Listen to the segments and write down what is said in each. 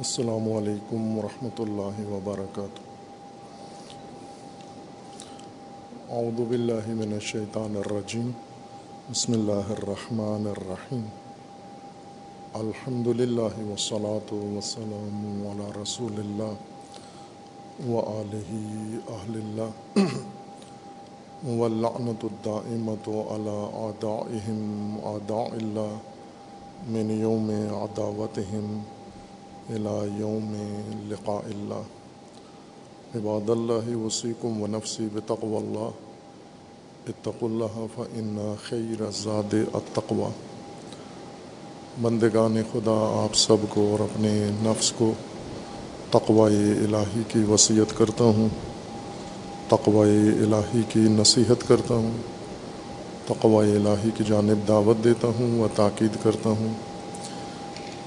السلام علیکم ورحمۃ اللہ وبرکاتہ۔ اعوذ باللہ من الشیطان الرجیم۔ بسم اللہ الرحمن الرحیم۔ الحمد للہ وسلاۃ وسلم علی رسول اللہ و علیہ اہل اللہ۔ واللعنت الدائمت علی اعدائهم اعداء اللہ من یوم عداوتهم الى یوم لقاء اللہ عباد اللہ وسیکم و نفسی بتقو اللہ اتقوا اللہ فإن خیر الزاد التقوی بندگان خدا، آپ سب کو اور اپنے نفس کو تقوی الہی کی وصیت کرتا ہوں. تقوی الہی کی نصیحت کرتا ہوں. تقوی الہی کی جانب دعوت دیتا ہوں و تاکید کرتا ہوں.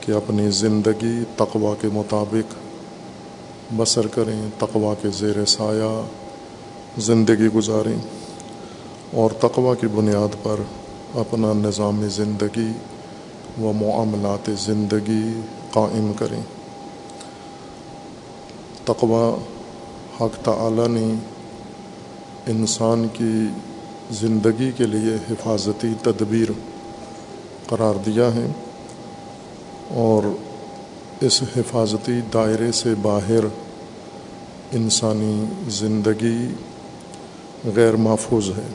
کہ اپنی زندگی تقوا کے مطابق بسر کریں تقوا کے زیر سایہ زندگی گزاریں اور تقوا کی بنیاد پر اپنا نظام زندگی و معاملات زندگی قائم کریں۔ تقوا حق تعالی نے انسان کی زندگی کے لیے حفاظتی تدبیر قرار دیا ہے۔ اور اس حفاظتی دائرے سے باہر انسانی زندگی غیر محفوظ ہے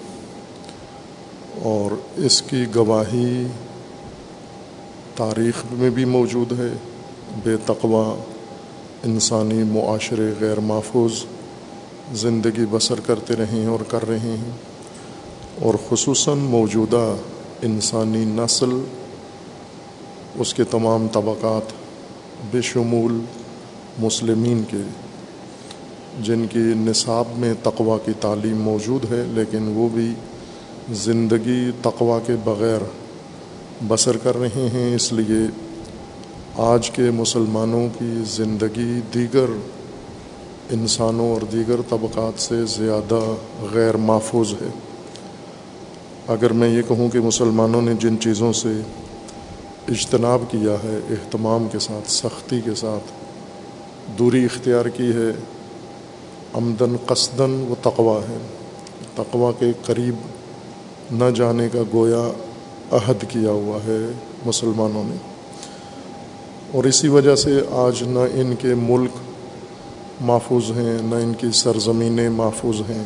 اور اس کی گواہی تاریخ میں بھی موجود ہے۔ بے تقوا انسانی معاشرے غیر محفوظ زندگی بسر کرتے رہیں اور کر رہے ہیں اور خصوصاً موجودہ انسانی نسل اس کے تمام طبقات بشمول مسلمین کے، جن کی نصاب میں تقوا کی تعلیم موجود ہے، لیکن وہ بھی زندگی تقوا کے بغیر بسر کر رہے ہیں۔ اس لیے آج کے مسلمانوں کی زندگی دیگر انسانوں اور دیگر طبقات سے زیادہ غیر محفوظ ہے۔ اگر میں یہ کہوں کہ مسلمانوں نے جن چیزوں سے اجتناب کیا ہے، اہتمام کے ساتھ، سختی کے ساتھ۔ دوری اختیار کی ہے۔ آمدن قصدن و تقوا ہے۔ تقوا کے قریب نہ جانے کا گویا عہد کیا ہوا ہے مسلمانوں نے۔ اور اسی وجہ سے آج نہ ان کے ملک محفوظ ہیں، نہ ان کی سرزمینیں محفوظ ہیں،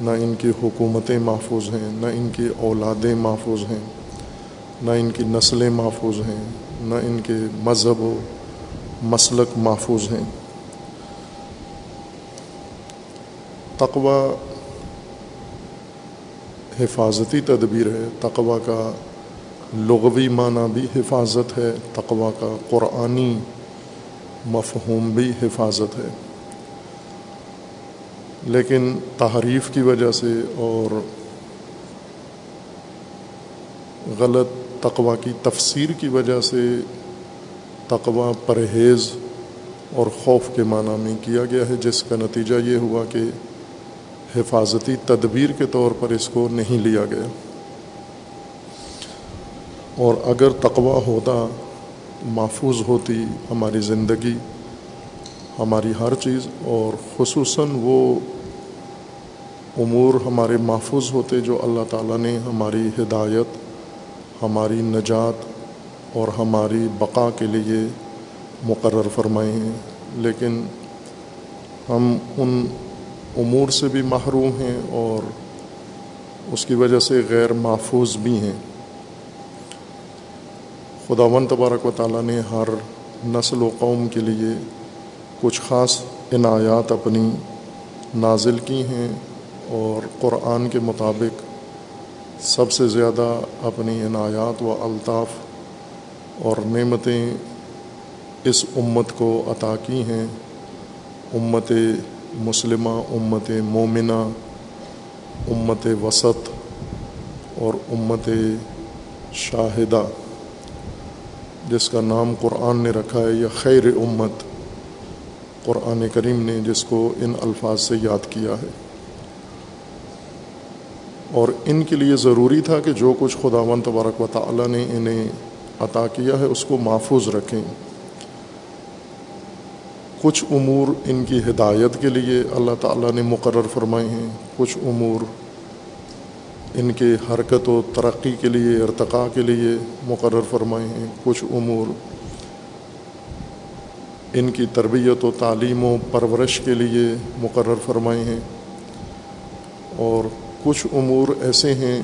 نہ ان کی حکومتیں محفوظ ہیں، نہ ان کی اولادیں محفوظ ہیں۔ نہ ان کی نسلیں محفوظ ہیں، نہ ان کے مذہب و مسلک محفوظ ہیں۔ تقوا حفاظتی تدبیر ہے تقوا کا لغوی معنی بھی حفاظت ہے تقوا کا قرآنی مفہوم بھی حفاظت ہے۔ لیکن تحریف کی وجہ سے اور غلط تقوا کی تفسیر کی وجہ سے تقوا پرہیز اور خوف کے معنی میں کیا گیا ہے، جس کا نتیجہ یہ ہوا کہ حفاظتی تدبیر کے طور پر اس کو نہیں لیا گیا۔ اور اگر تقوا ہوتا، محفوظ ہوتی ہماری زندگی، ہماری ہر چیز، اور خصوصاً وہ امور ہمارے محفوظ ہوتے جو اللہ تعالیٰ نے ہماری ہدایت ہماری نجات اور ہماری بقا کے لیے مقرر فرمائے ہیں۔ لیکن ہم ان امور سے بھی محروم ہیں اور اس کی وجہ سے غیر محفوظ بھی ہیں۔ خدا و تبارک و تعالیٰ نے ہر نسل و قوم کے لیے کچھ خاص عنایات اپنی نازل کی ہیں اور قرآن کے مطابق سب سے زیادہ اپنی عنایات و الطاف اور نعمتیں اس امت کو عطا کی ہیں۔ امت مسلمہ، امت مومنہ، امت وسط اور امت شاہدہ، جس کا نام قرآن نے رکھا ہے یا خیر امت قرآن کریم نے جس کو ان الفاظ سے یاد کیا ہے۔ اور ان کے لیے ضروری تھا کہ جو کچھ خدا و تبارک و تعالیٰ نے انہیں عطا کیا ہے اس کو محفوظ رکھیں۔ کچھ امور ان کی ہدایت کے لیے اللہ تعالیٰ نے مقرر فرمائے ہیں۔ کچھ امور ان کے حرکت و ترقی کے لیے، ارتقاء کے لیے مقرر فرمائے ہیں۔ کچھ امور ان کی تربیت و تعلیم و پرورش کے لیے مقرر فرمائے ہیں۔ اور کچھ امور ایسے ہیں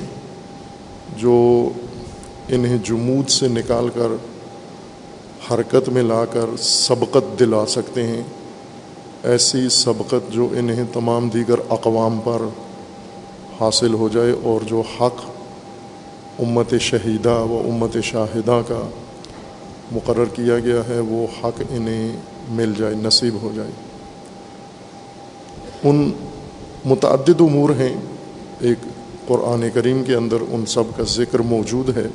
جو انہیں جمود سے نکال کر حرکت میں لا کر سبقت دلا سکتے ہیں، ایسی سبقت جو انہیں تمام دیگر اقوام پر حاصل ہو جائے اور جو حق امت شہیدہ و امت شاہدہ کا مقرر کیا گیا ہے، وہ حق انہیں مل جائے، نصیب ہو جائے۔ ان متعدد امور ہیں ایک قرآن کریم کے اندر ان سب کا ذکر موجود ہے،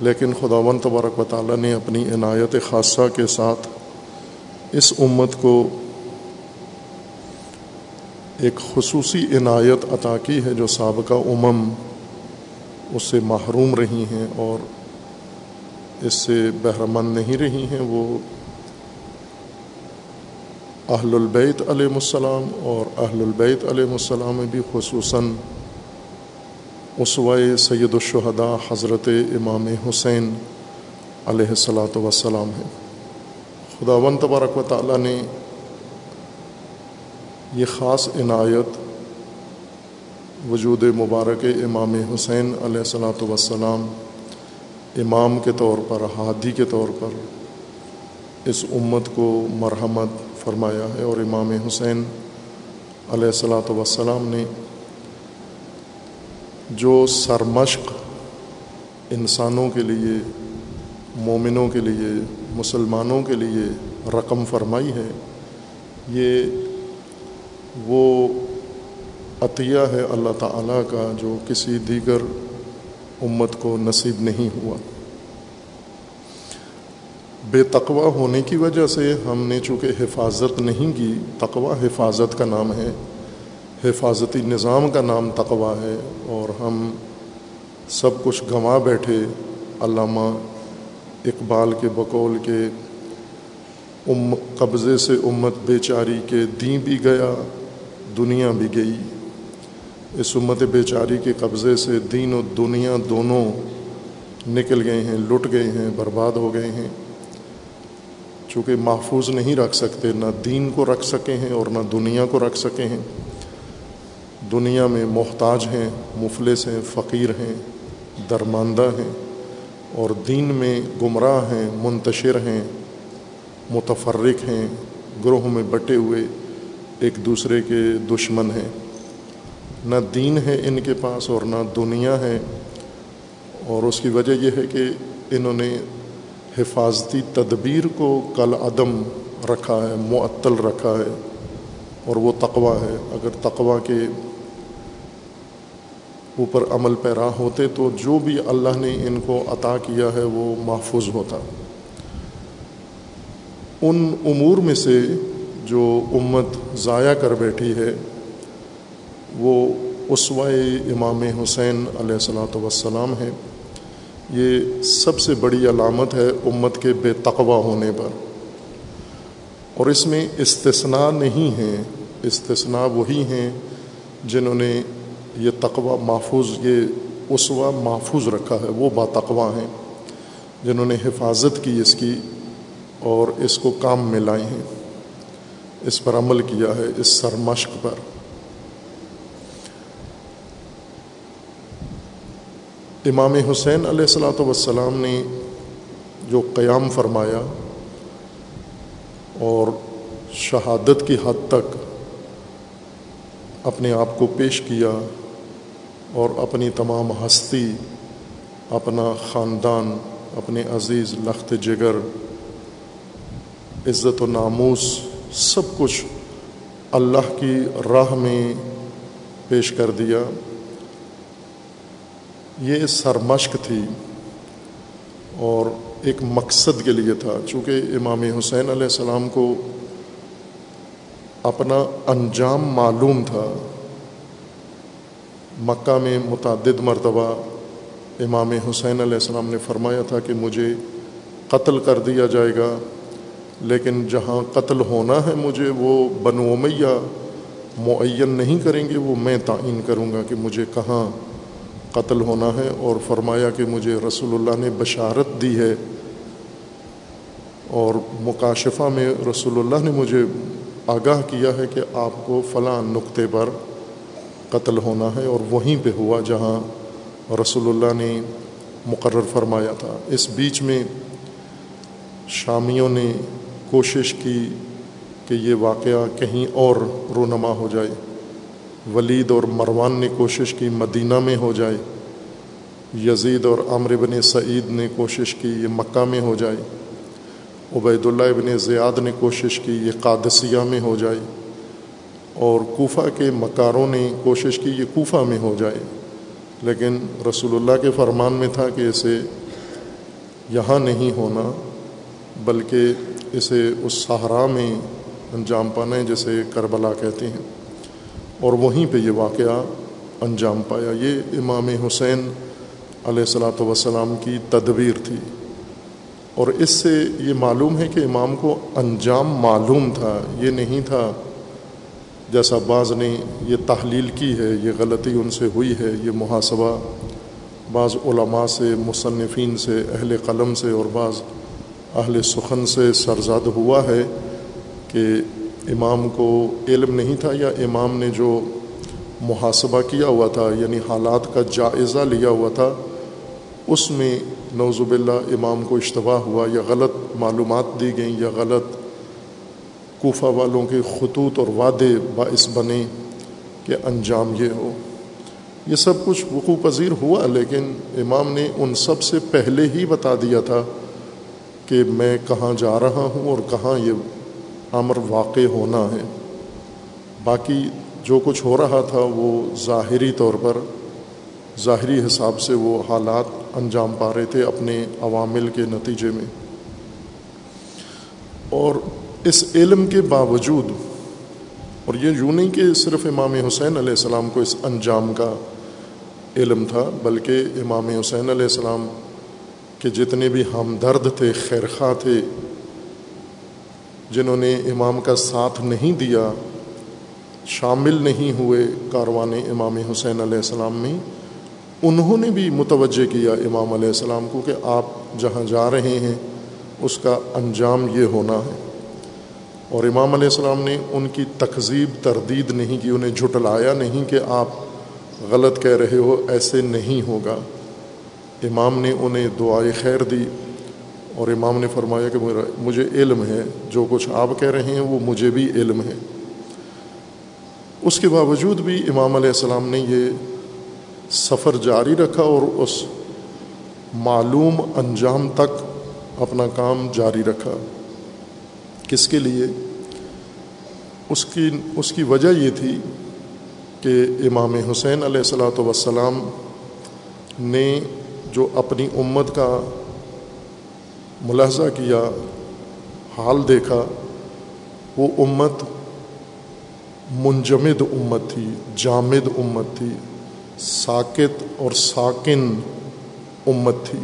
لیکن خدا و تبارک و تعالیٰ نے اپنی عنایت خاصہ کے ساتھ اس امت کو ایک خصوصی عنایت عطا کی ہے جو سابقہ امم اس سے محروم رہی ہیں اور اس سے بہرمند نہیں رہی ہیں، وہ اہل البیت علیہ السلام اور اہل البیت علیہ السلام میں بھی خصوصاً اسوائے سید الشہداء حضرت امام حسین علیہ السلاۃ وسلام ہے خدا ون تبارک و تعالیٰ نے یہ خاص عنایت وجود مبارک امام حسین علیہ السلاۃ وسلام امام کے طور پر، ہادی کے طور پر اس امت کو مرحمت فرمایا ہے اور امام حسین علیہ السلاۃ وسلام نے جو سرمشق انسانوں کے لیے، مومنوں کے لیے، مسلمانوں کے لیے رقم فرمائی ہے، یہ وہ عطیہ ہے اللہ تعالیٰ کا جو کسی دیگر امت کو نصیب نہیں ہوا۔ بے تقوی ہونے کی وجہ سے ہم نے چونکہ حفاظت نہیں کی، تقوی حفاظت کا نام ہے، حفاظتی نظام کا نام تقوا ہے اور ہم سب کچھ گنوا بیٹھے علامہ اقبال کے بقول کے ام قبضے سے امت بے چاری کے دین بھی گیا، دنیا بھی گئی۔ اس امت بے چاری کے قبضے سے دین و دنیا دونوں نکل گئے ہیں، لٹ گئے ہیں، برباد ہو گئے ہیں۔ چونکہ محفوظ نہیں رکھ سکتے، نہ دین کو رکھ سکے ہیں اور نہ دنیا کو رکھ سکے ہیں۔ دنیا میں محتاج ہیں، مفلس ہیں، فقیر ہیں، درماندہ ہیں اور دین میں گمراہ ہیں، منتشر ہیں، متفرق ہیں، گروہ میں بٹے ہوئے ایک دوسرے کے دشمن ہیں۔ نہ دین ہے ان کے پاس اور نہ دنیا ہے۔ اور اس کی وجہ یہ ہے کہ انہوں نے حفاظتی تدبیر کو کل عدم رکھا ہے، معطل رکھا ہے اور وہ تقوا ہے۔ اگر تقوا کے اوپر عمل پیرا ہوتے تو جو بھی اللہ نے ان کو عطا کیا ہے وہ محفوظ ہوتا۔ ان امور میں سے جو امت ضائع کر بیٹھی ہے، وہ اسوائے امام حسین علیہ السلاۃ وسلام ہے یہ سب سے بڑی علامت ہے امت کے بے تقوی ہونے پر۔ اور اس میں استثناء نہیں ہیں، استثناء وہی ہیں جنہوں نے یہ تقوی محفوظ، یہ اسوا محفوظ رکھا ہے، وہ با تقوا ہیں جنہوں نے حفاظت کی اس کی اور اس کو کام میں لائے ہیں۔ اس پر عمل کیا ہے، اس سرمشق پر۔ امام حسین علیہ السلاۃ وسلام نے جو قیام فرمایا اور شہادت کی حد تک اپنے آپ کو پیش کیا اور اپنی تمام ہستی، اپنا خاندان، اپنے عزیز، لخت، جگر، عزت و ناموس سب کچھ اللہ کی راہ میں پیش کر دیا۔ یہ سرمشق تھی اور ایک مقصد کے لیے تھا۔ چونکہ امام حسین علیہ السلام کو اپنا انجام معلوم تھا۔ مکہ میں متعدد مرتبہ امام حسین علیہ السلام نے فرمایا تھا کہ مجھے قتل کر دیا جائے گا، لیکن جہاں قتل ہونا ہے مجھے، وہ بنو امیہ معین نہیں کریں گے، وہ میں تعین کروں گا کہ مجھے کہاں قتل ہونا ہے اور فرمایا کہ مجھے رسول اللہ نے بشارت دی ہے اور مکاشفہ میں رسول اللہ نے مجھے آگاہ کیا ہے کہ آپ کو فلاں نقطے پر قتل ہونا ہے اور وہیں پہ ہوا جہاں رسول اللہ نے مقرر فرمایا تھا۔ اس بیچ میں شامیوں نے کوشش کی کہ یہ واقعہ کہیں اور رونما ہو جائے۔ ولید اور مروان نے کوشش کی مدینہ میں ہو جائے۔ یزید اور عامر بن سعید نے کوشش کی یہ مکہ میں ہو جائے۔ عبید اللہ ابن زیاد نے کوشش کی یہ قادسیہ میں ہو جائے۔ اور کوفہ کے مکاروں نے کوشش کی یہ کوفہ میں ہو جائے۔ لیکن رسول اللہ کے فرمان میں تھا کہ اسے یہاں نہیں ہونا، بلکہ اسے اس صحرا میں انجام پانا ہے جسے کربلا کہتے ہیں۔ اور وہیں پہ یہ واقعہ انجام پایا۔ یہ امام حسین علیہ السلاۃ وسلام کی تدبیر تھی۔ اور اس سے یہ معلوم ہے کہ امام کو انجام معلوم تھا۔ یہ نہیں تھا جیسا بعض نے یہ تحلیل کی ہے، یہ غلطی ان سے ہوئی ہے، یہ محاسبہ بعض علماء سے، مصنفین سے، اہل قلم سے اور بعض اہل سخن سے سرزاد ہوا ہے کہ امام کو علم نہیں تھا یا امام نے جو محاسبہ کیا ہوا تھا یعنی حالات کا جائزہ لیا ہوا تھا، اس میں نوزب اللہ امام کو اشتباہ ہوا یا غلط معلومات دی گئیں یا غلط کوفہ والوں کے خطوط اور وعدے باعث بنے کہ انجام یہ ہو۔ یہ سب کچھ وقوع پذیر ہوا، لیکن امام نے ان سب سے پہلے ہی بتا دیا تھا کہ میں کہاں جا رہا ہوں اور کہاں یہ امر واقع ہونا ہے۔ باقی جو کچھ ہو رہا تھا وہ ظاہری طور پر، ظاہری حساب سے وہ حالات انجام پا رہے تھے اپنے عوامل کے نتیجے میں۔ اور اس علم کے باوجود، اور یہ یوں نہیں کہ صرف امام حسین علیہ السلام کو اس انجام کا علم تھا، بلکہ امام حسین علیہ السلام کے جتنے بھی ہمدرد تھے، خیرخواہ تھے جنہوں نے امام کا ساتھ نہیں دیا، شامل نہیں ہوئے کاروان امام حسین علیہ السلام میں، انہوں نے بھی متوجہ کیا امام علیہ السلام کو کہ آپ جہاں جا رہے ہیں، اس کا انجام یہ ہونا ہے۔ اور امام علیہ السلام نے ان کی تقزیب تردید نہیں کی، انہیں جھٹلایا نہیں کہ آپ غلط کہہ رہے ہو، ایسے نہیں ہوگا۔ امام نے انہیں دعائے خیر دی۔ اور امام نے فرمایا کہ مجھے علم ہے، جو کچھ آپ کہہ رہے ہیں، وہ مجھے بھی علم ہے۔ اس کے باوجود بھی امام علیہ السلام نے یہ سفر جاری رکھا اور اس معلوم انجام تک اپنا کام جاری رکھا۔ کس کے لیے؟ اس کی اس کی وجہ یہ تھی کہ امام حسین علیہ السلاۃ وسلام نے جو اپنی امت کا ملاحظہ کیا، حال دیکھا، وہ امت منجمد امت تھی، جامد امت تھی، ساکت اور ساکن امت تھی۔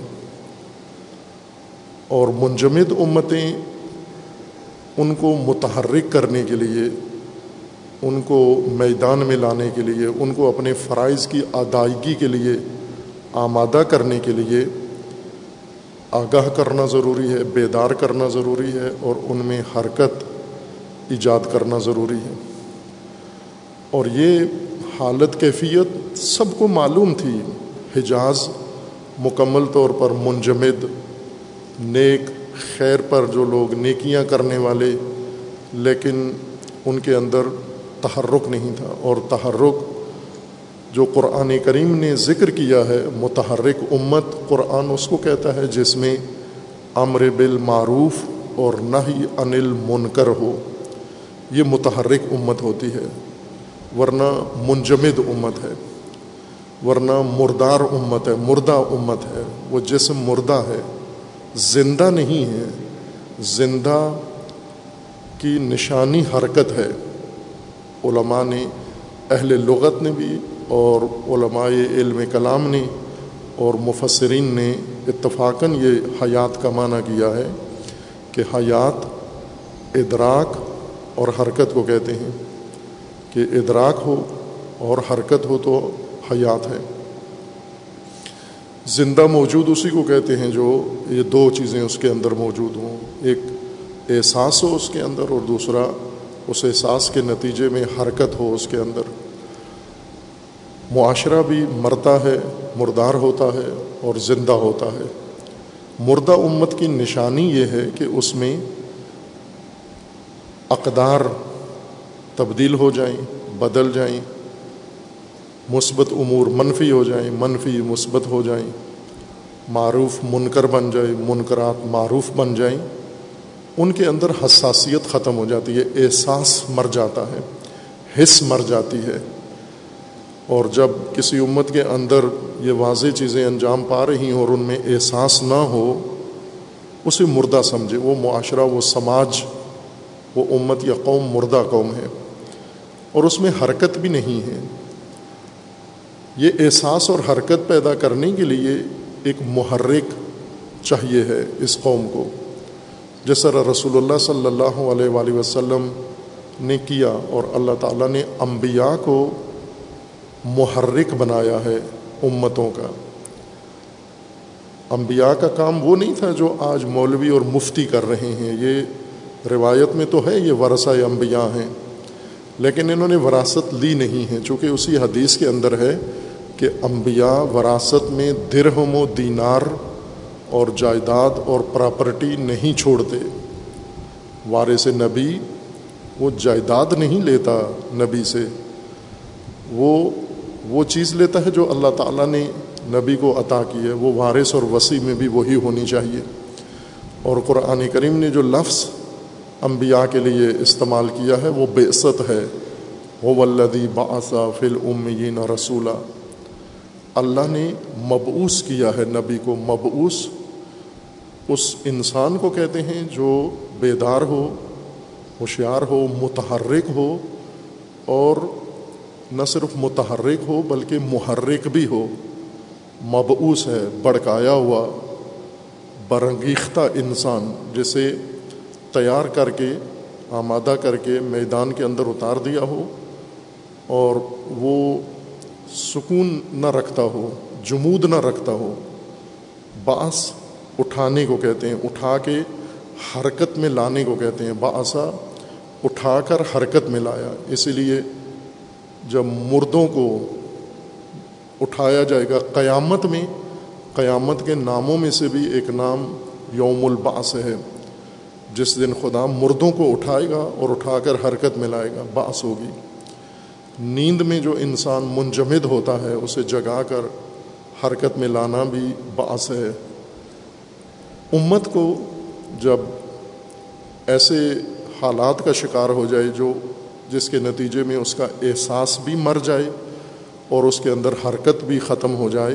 اور منجمد امتیں ان کو متحرک کرنے کے لیے، ان کو میدان میں لانے کے لیے، ان کو اپنے فرائض کی ادائیگی کے لیے آمادہ کرنے کے لیے آگاہ کرنا ضروری ہے، بیدار کرنا ضروری ہے اور ان میں حرکت ایجاد کرنا ضروری ہے۔ اور یہ حالت کیفیت سب کو معلوم تھی۔ حجاز مکمل طور پر منجمد، نیک خیر پر جو لوگ نیکیاں کرنے والے، لیکن ان کے اندر تحرک نہیں تھا۔ اور تحرک جو قرآن کریم نے ذکر کیا ہے، متحرک امت قرآن اس کو کہتا ہے جس میں امر بالمعروف اور نہ ہی انل منکر ہو۔ یہ متحرک امت ہوتی ہے، ورنہ منجمد امت ہے، ورنہ مردار امت ہے، مردہ امت ہے۔ وہ جسم مردہ ہے، زندہ نہیں ہے۔ زندہ کی نشانی حرکت ہے۔ علماء نے، اہل لغت نے بھی اور علماء علم کلام نے اور مفسرین نے اتفاقاً یہ حیات کا معنی کیا ہے کہ حیات ادراک اور حرکت کو کہتے ہیں۔ کہ ادراک ہو اور حرکت ہو تو حیات ہے۔ زندہ موجود اسی کو کہتے ہیں جو یہ دو چیزیں اس کے اندر موجود ہوں۔ ایک احساس ہو اس کے اندر اور دوسرا اس احساس کے نتیجے میں حرکت ہو اس کے اندر۔ معاشرہ بھی مرتا ہے، مردار ہوتا ہے اور زندہ ہوتا ہے۔ مردہ امت کی نشانی یہ ہے کہ اس میں اقدار تبدیل ہو جائیں، بدل جائیں۔ مثبت امور منفی ہو جائیں، منفی مثبت ہو جائیں۔ معروف منکر بن جائے، منکرات معروف بن جائیں۔ ان کے اندر حساسیت ختم ہو جاتی ہے، احساس مر جاتا ہے حص مر جاتی ہے۔ اور جب کسی امت کے اندر یہ واضح چیزیں انجام پا رہی ہوں اور ان میں احساس نہ ہو، اسے مردہ سمجھے۔ وہ معاشرہ، وہ سماج، وہ امت یا قوم مردہ قوم ہے۔ اور اس میں حرکت بھی نہیں ہے۔ یہ احساس اور حرکت پیدا کرنے کے لیے ایک محرک چاہیے ہے اس قوم کو۔ جس طرح رسول اللہ صلی اللہ علیہ وآلہ وسلم نے کیا اور اللہ تعالیٰ نے انبیاء کو محرک بنایا ہے امتوں کا۔ انبیاء کا کام وہ نہیں تھا جو آج مولوی اور مفتی کر رہے ہیں۔ یہ روایت میں تو ہے، یہ ورثہ انبیاء ہیں، لیکن انہوں نے وراثت لی نہیں ہے۔ چونکہ اسی حدیث کے اندر ہے کہ انبیاء وراثت میں درہم و دینار اور جائیداد اور پراپرٹی نہیں چھوڑتے۔ وارث نبی وہ جائیداد نہیں لیتا نبی سے، وہ وہ چیز لیتا ہے جو اللہ تعالیٰ نے نبی کو عطا کی ہے، وہ وارث اور وسیع میں بھی وہی ہونی چاہیے۔ اور قرآن کریم نے جو لفظ انبیاء کے لیے استعمال کیا ہے، وہ بےست ہے۔ وہ ولدی باسا فل امین رسولہ اللہ نے مبعوث کیا ہے، نبی کو مبعوث۔ اس انسان کو کہتے ہیں جو بیدار ہو، ہوشیار ہو، متحرک ہو اور نہ صرف متحرک ہو بلکہ محرک بھی ہو۔ مبعوث ہے بڑکایا ہوا برنگیختہ انسان جسے تیار کر کے، آمادہ کر کے میدان کے اندر اتار دیا ہو اور وہ سکون نہ رکھتا ہو، جمود نہ رکھتا ہو۔ باس اٹھانے کو کہتے ہیں، اٹھا کے حرکت میں لانے کو کہتے ہیں۔ باسا اٹھا کر حرکت میں لایا، اسی لیے جب مردوں کو اٹھایا جائے گا قیامت میں، قیامت کے ناموں میں سے بھی ایک نام یوم الباس ہے، جس دن خدا مردوں کو اٹھائے گا اور اٹھا کر حرکت میں لائے گا باس ہوگی۔ نیند میں جو انسان منجمد ہوتا ہے، اسے جگا کر حرکت میں لانا بھی باس ہے۔ امت کو جب ایسے حالات کا شکار ہو جائے جو جس کے نتیجے میں اس کا احساس بھی مر جائے اور اس کے اندر حرکت بھی ختم ہو جائے،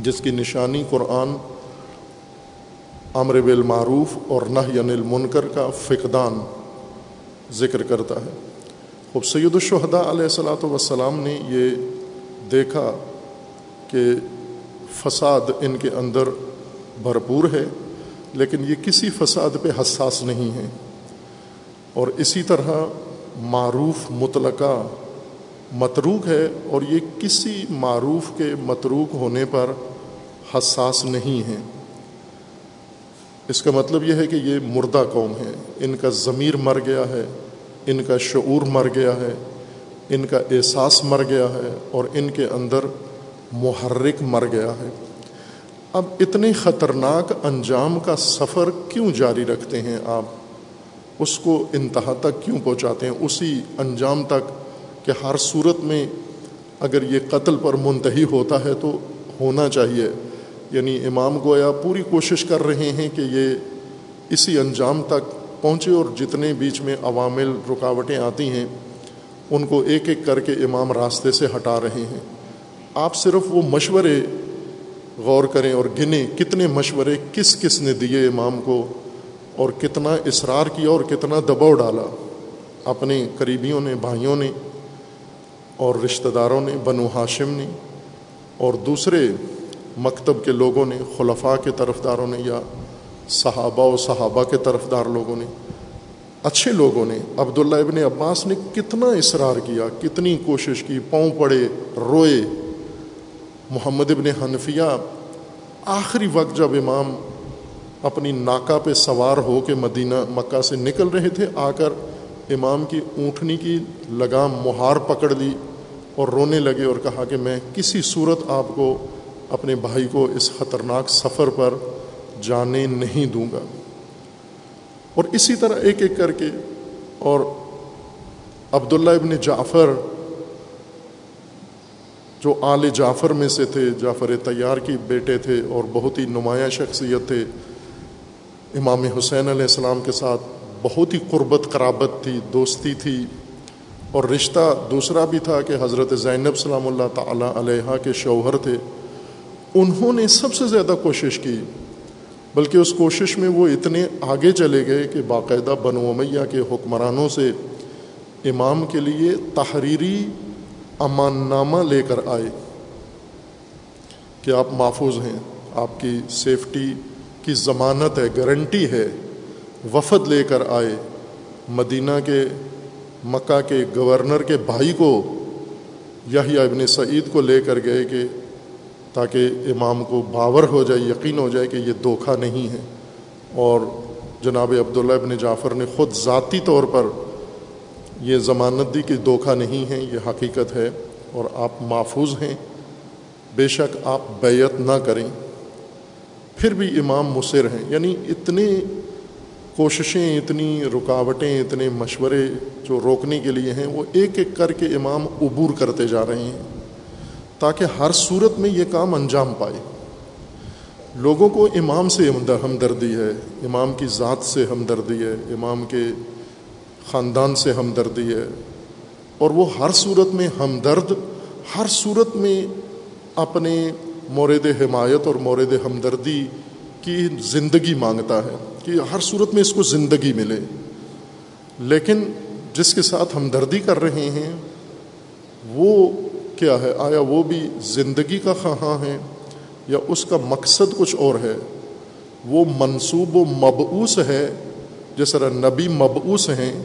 جس کی نشانی قرآن امر بالمعروف اور نہ انل منکر کا فقدان ذکر کرتا ہے۔ خب سید الشہداء علیہ السلاۃ وسلام نے یہ دیکھا کہ فساد ان کے اندر بھرپور ہے، لیکن یہ کسی فساد پہ حساس نہیں ہے۔ اور اسی طرح معروف مطلقہ متروک ہے اور یہ کسی معروف کے متروک ہونے پر حساس نہیں ہے۔ اس کا مطلب یہ ہے کہ یہ مردہ قوم ہے۔ ان کا ضمیر مر گیا ہے، ان کا شعور مر گیا ہے، ان کا احساس مر گیا ہے اور ان کے اندر محرک مر گیا ہے۔ اب اتنے خطرناک انجام کا سفر کیوں جاری رکھتے ہیں آپ؟ اس کو انتہا تک کیوں پہنچاتے ہیں؟ اسی انجام تک کہ ہر صورت میں اگر یہ قتل پر منتحی ہوتا ہے تو ہونا چاہیے۔ یعنی امام گویا پوری کوشش کر رہے ہیں کہ یہ اسی انجام تک پہنچے اور جتنے بیچ میں عوامل رکاوٹیں آتی ہیں، ان کو ایک ایک کر کے امام راستے سے ہٹا رہے ہیں۔ آپ صرف وہ مشورے غور کریں اور گنیں، کتنے مشورے کس کس نے دیے امام کو؟ اور کتنا اصرار کیا اور کتنا دباؤ ڈالا اپنے قریبیوں نے، بھائیوں نے اور رشتہ داروں نے، بنو ہاشم نے اور دوسرے مکتب کے لوگوں نے، خلفاء کے طرف داروں نے یا صحابہ و صحابہ کے طرف دار لوگوں نے، اچھے لوگوں نے۔ عبداللہ ابن عباس نے کتنا اصرار کیا، کتنی کوشش کی، پاؤں پڑے، روئے۔ محمد ابن حنفیہ آخری وقت جب امام اپنی ناکا پہ سوار ہو کے مدینہ مکہ سے نکل رہے تھے آ کر امام کی اونٹنی کی لگام مہار پکڑ لی اور رونے لگے اور کہا کہ میں کسی صورت آپ کو، اپنے بھائی کو اس خطرناک سفر پر جانے نہیں دوں گا۔ اور اسی طرح ایک ایک کر کے، اور عبداللہ ابن جعفر، جو آل جعفر میں سے تھے، جعفر تیار کی بیٹے تھے اور بہت ہی نمایاں شخصیت تھے امام حسین علیہ السلام کے ساتھ بہت ہی قربت قرابت تھی، دوستی تھی اور رشتہ دوسرا بھی تھا کہ حضرت زینب سلام اللہ تعالیٰ علیہ کے شوہر تھے۔ انہوں نے سب سے زیادہ کوشش کی، بلکہ اس کوشش میں وہ اتنے آگے چلے گئے کہ باقاعدہ بنو امیہ کے حکمرانوں سے امام کے لیے تحریری امان نامہ لے کر آئے۔ کہ آپ محفوظ ہیں؟ آپ کی سیفٹی کی ضمانت ہے گارنٹی ہے، وفد لے کر آئے۔ مدینہ کے، مکہ کے گورنر کے بھائی کو، یحییٰ ابن سعید کو لے کر گئے کہ تاکہ امام کو باور ہو جائے، یقین ہو جائے کہ یہ دھوکھا نہیں ہے۔ اور جناب عبداللہ ابن جعفر نے خود ذاتی طور پر یہ ضمانت دی کہ دھوکھا نہیں ہے، یہ حقیقت ہے اور آپ محفوظ ہیں۔ بے شک آپ بیعت نہ کریں۔ پھر بھی امام مصر ہیں۔ یعنی اتنے کوششیں، اتنی رکاوٹیں، اتنے مشورے جو روکنے کے لیے ہیں، وہ ایک ایک کر کے امام عبور کرتے جا رہے ہیں تاکہ ہر صورت میں یہ کام انجام پائے۔ لوگوں کو امام سے ہمدردی ہے، امام کی ذات سے ہمدردی ہے، امام کے خاندان سے ہمدردی ہے۔ اور وہ ہر صورت میں ہمدرد، ہر صورت میں اپنے مورد حمایت اور مورد ہمدردی کی زندگی مانگتا ہے، کہ ہر صورت میں اس کو زندگی ملے۔ لیکن جس کے ساتھ ہمدردی کر رہے ہیں، وہ کیا ہے؟ آیا وہ بھی زندگی کا خواہاں ہے یا اس کا مقصد کچھ اور ہے؟ وہ منصوب و مبعوث ہے، جس طرح نبی مبعوث ہیں۔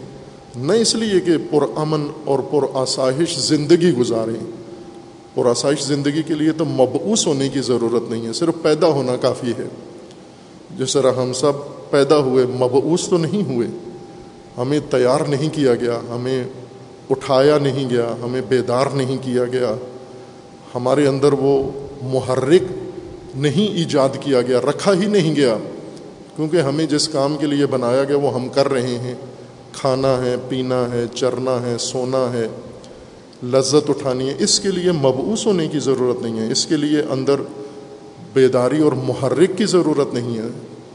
نہ اس لیے کہ پرامن اور پر آسائش زندگی گزاریں۔ پر آسائش زندگی کے لیے تو مبعوث ہونے کی ضرورت نہیں ہے، صرف پیدا ہونا کافی ہے۔ جس طرح ہم سب پیدا ہوئے، مبعوث تو نہیں ہوئے۔ ہمیں تیار نہیں کیا گیا، ہمیں اٹھایا نہیں گیا، ہمیں بیدار نہیں کیا گیا۔ ہمارے اندر وہ محرک نہیں ایجاد کیا گیا، رکھا ہی نہیں گیا۔ کیونکہ ہمیں جس کام کے لیے بنایا گیا، وہ ہم کر رہے ہیں۔ کھانا ہے، پینا ہے، چرنا ہے، سونا ہے۔ لذت اٹھانی ہے۔ اس کے لیے مبعوث ہونے کی ضرورت نہیں ہے۔ اس کے لیے اندر بیداری اور محرک کی ضرورت نہیں ہے،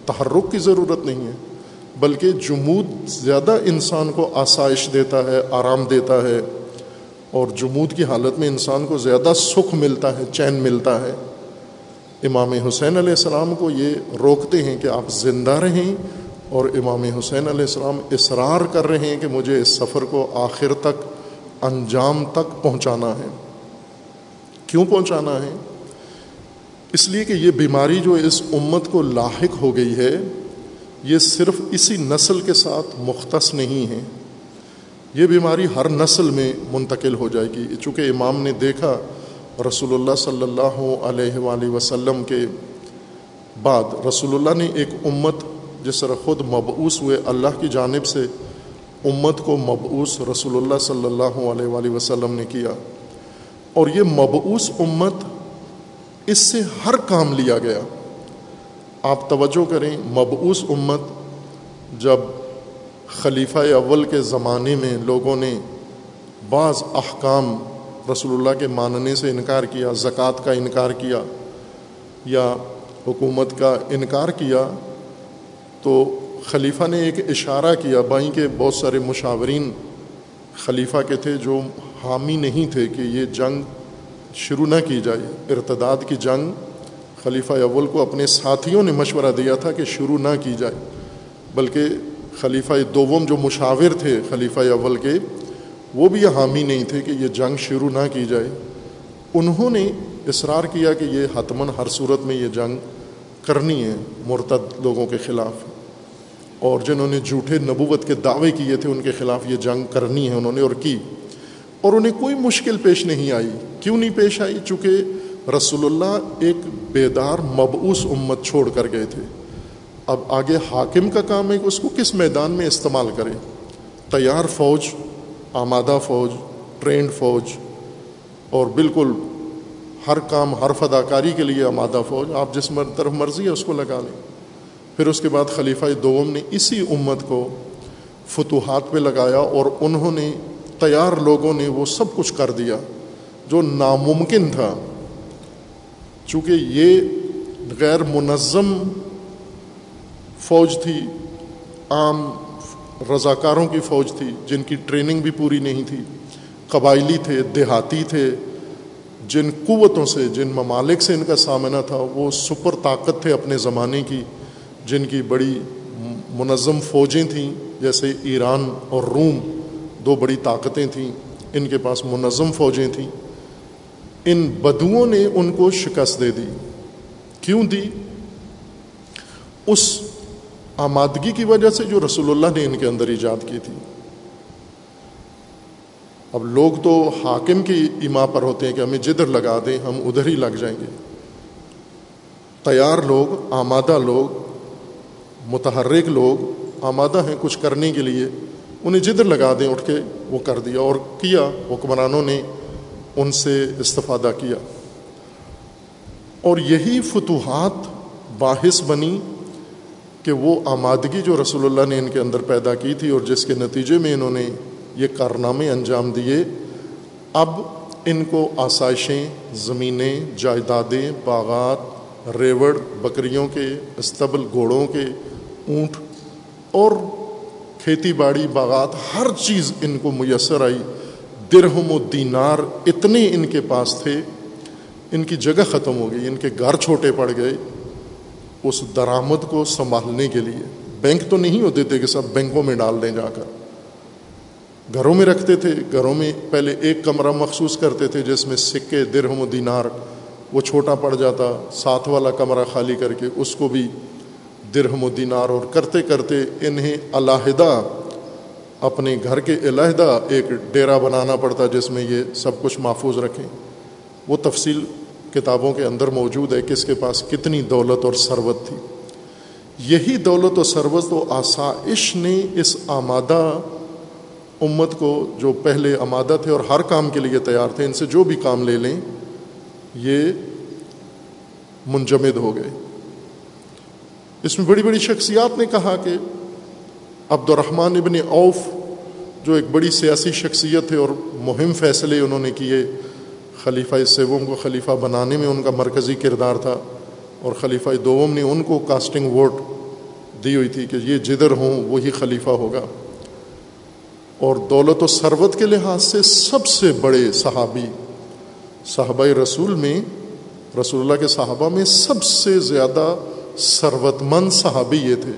تحرک کی ضرورت نہیں ہے، بلکہ جمود زیادہ انسان کو آسائش دیتا ہے، آرام دیتا ہے، اور جمود کی حالت میں انسان کو زیادہ سکھ ملتا ہے، چین ملتا ہے۔ امام حسین علیہ السلام کو یہ روکتے ہیں کہ آپ زندہ رہیں اور امام حسین علیہ السلام اصرار کر رہے ہیں کہ مجھے اس سفر کو آخر تک انجام تک پہنچانا ہے۔ کیوں پہنچانا ہے؟ اس لیے کہ یہ بیماری جو اس امت کو لاحق ہو گئی ہے، یہ صرف اسی نسل کے ساتھ مختص نہیں ہے۔ یہ بیماری ہر نسل میں منتقل ہو جائے گی۔ چونکہ امام نے دیکھا رسول اللہ صلی اللہ علیہ وآلہ وسلم کے بعد رسول اللہ نے ایک امت جس طرح خود مبعوث ہوئے اللہ کی جانب سے امت کو مبعوث رسول اللہ صلی اللہ علیہ وآلہ وسلم نے کیا۔ اور یہ مبعوث امت اس سے ہر کام لیا گیا۔ آپ توجہ کریں، مبعوث امت جب خلیفہ اول کے زمانے میں لوگوں نے بعض احکام رسول اللہ کے ماننے سے انکار کیا، زکوٰۃ کا انکار کیا یا حکومت کا انکار کیا، تو خلیفہ نے ایک اشارہ کیا، بائیں کے بہت سارے مشاورین خلیفہ کے تھے جو حامی نہیں تھے کہ یہ جنگ شروع نہ کی جائے، ارتداد کی جنگ خلیفہ اول کو اپنے ساتھیوں نے مشورہ دیا تھا کہ شروع نہ کی جائے۔ بلکہ خلیفہ دوم جو مشاور تھے خلیفہ اول کے، وہ بھی یہ حامی نہیں تھے کہ یہ جنگ شروع نہ کی جائے۔ انہوں نے اصرار کیا کہ یہ حتمن ہر صورت میں یہ جنگ کرنی ہے، مرتد لوگوں کے خلاف۔ اور جنہوں نے جھوٹے نبوت کے دعوے کیے تھے، ان کے خلاف یہ جنگ کرنی ہے انہوں نے اور کی۔ اور انہیں کوئی مشکل پیش نہیں آئی۔ کیوں نہیں پیش آئی؟ چونکہ رسول اللہ ایک بیدار، مبعوث امت چھوڑ کر گئے تھے۔ اب آگے حاکم کا کام ہے کہ اس کو کس میدان میں استعمال کرے تیار فوج، آمادہ فوج، ٹرینڈ فوج، اور بالکل ہر کام، ہر فداکاری کے لیے آمادہ فوج۔ آپ جس طرف مرضی ہے اس کو لگا لیں۔ پھر اس کے بعد خلیفہ دوم نے اسی امت کو فتوحات پہ لگایا اور انہوں نے تیار لوگوں نے وہ سب کچھ کر دیا جو ناممکن تھا۔ چونکہ یہ غیر منظم فوج تھی، عام رضاکاروں کی فوج تھی، جن کی ٹریننگ بھی پوری نہیں تھی۔ قبائلی تھے، دیہاتی تھے۔ جن قوتوں سے، جن ممالک سے ان کا سامنا تھا، وہ سپر طاقت تھے اپنے زمانے کی۔ جن کی بڑی منظم فوجیں تھیں، جیسے ایران اور روم، دو بڑی طاقتیں تھیں، ان کے پاس منظم فوجیں تھیں۔ ان بدوؤں نے ان کو شکست دے دی۔ کیوں دی؟ اس آمادگی کی وجہ سے جو رسول اللہ نے ان کے اندر ایجاد کی تھی۔ اب لوگ تو حاکم کی ایما پر ہوتے ہیں کہ ہمیں جدھر لگا دیں، ہم ادھر ہی لگ جائیں گے۔ تیار لوگ، آمادہ لوگ متحرک لوگ آمادہ ہیں کچھ کرنے کے لیے، انہیں جدھر لگا دیں، اٹھ کے وہ کر دیا اور کیا، حکمرانوں نے ان سے استفادہ کیا۔ اور یہی فتوحات باحث بنی کہ وہ آمادگی جو رسول اللہ نے ان کے اندر پیدا کی تھی اور جس کے نتیجے میں انہوں نے یہ کارنامے انجام دیے، اب ان کو آسائشیں، زمینیں، جائیدادیں، باغات، ریوڑ، بکریوں کے، استبل گھوڑوں کے اونٹ اور کھیتی باڑی باغات، ہر چیز ان کو میسر آئی۔ درہم و دینار اتنے ان کے پاس تھے، ان کی جگہ ختم ہو گئی، ان کے گھر چھوٹے پڑ گئے اس درآمد کو سنبھالنے کے لیے۔ بینک تو نہیں ہوتے تھے کہ سب بینکوں میں ڈال دیں جا کر۔ گھروں میں رکھتے تھے، گھروں میں پہلے ایک کمرہ مخصوص کرتے تھے جس میں سکے، درہم و دینار، وہ چھوٹا پڑ جاتا، ساتھ والا کمرہ خالی کر کے اس کو بھی درہم و دینار اور کرتے کرتے انہیں علیحدہ، اپنے گھر کے علیحدہ ایک ڈیرا بنانا پڑتا جس میں یہ سب کچھ محفوظ رکھیں۔ وہ تفصیل کتابوں کے اندر موجود ہے کہ اس کے پاس کتنی دولت اور ثروت تھی۔ یہی دولت و ثروت و آسائش نے اس آمادہ امت کو جو پہلے آمادہ تھے اور ہر کام کے لیے تیار تھے، ان سے جو بھی کام لے لیں، یہ منجمد ہو گئے۔ اس میں بڑی بڑی شخصیات نے کہا کہ عبد الرحمٰن ابن اوف جو ایک بڑی سیاسی شخصیت ہے اور مہم فیصلے انہوں نے کیے، خلیفہ سیوم کو خلیفہ بنانے میں ان کا مرکزی کردار تھا اور خلیفہ دوم نے ان کو کاسٹنگ ووٹ دی ہوئی تھی کہ یہ جدھر ہوں وہی خلیفہ ہوگا۔ اور دولت و ثروت کے لحاظ سے سب سے بڑے صحابی صحابہ رسول میں، رسول اللہ کے صحابہ میں سب سے زیادہ ثروت مند صحابی یہ تھے۔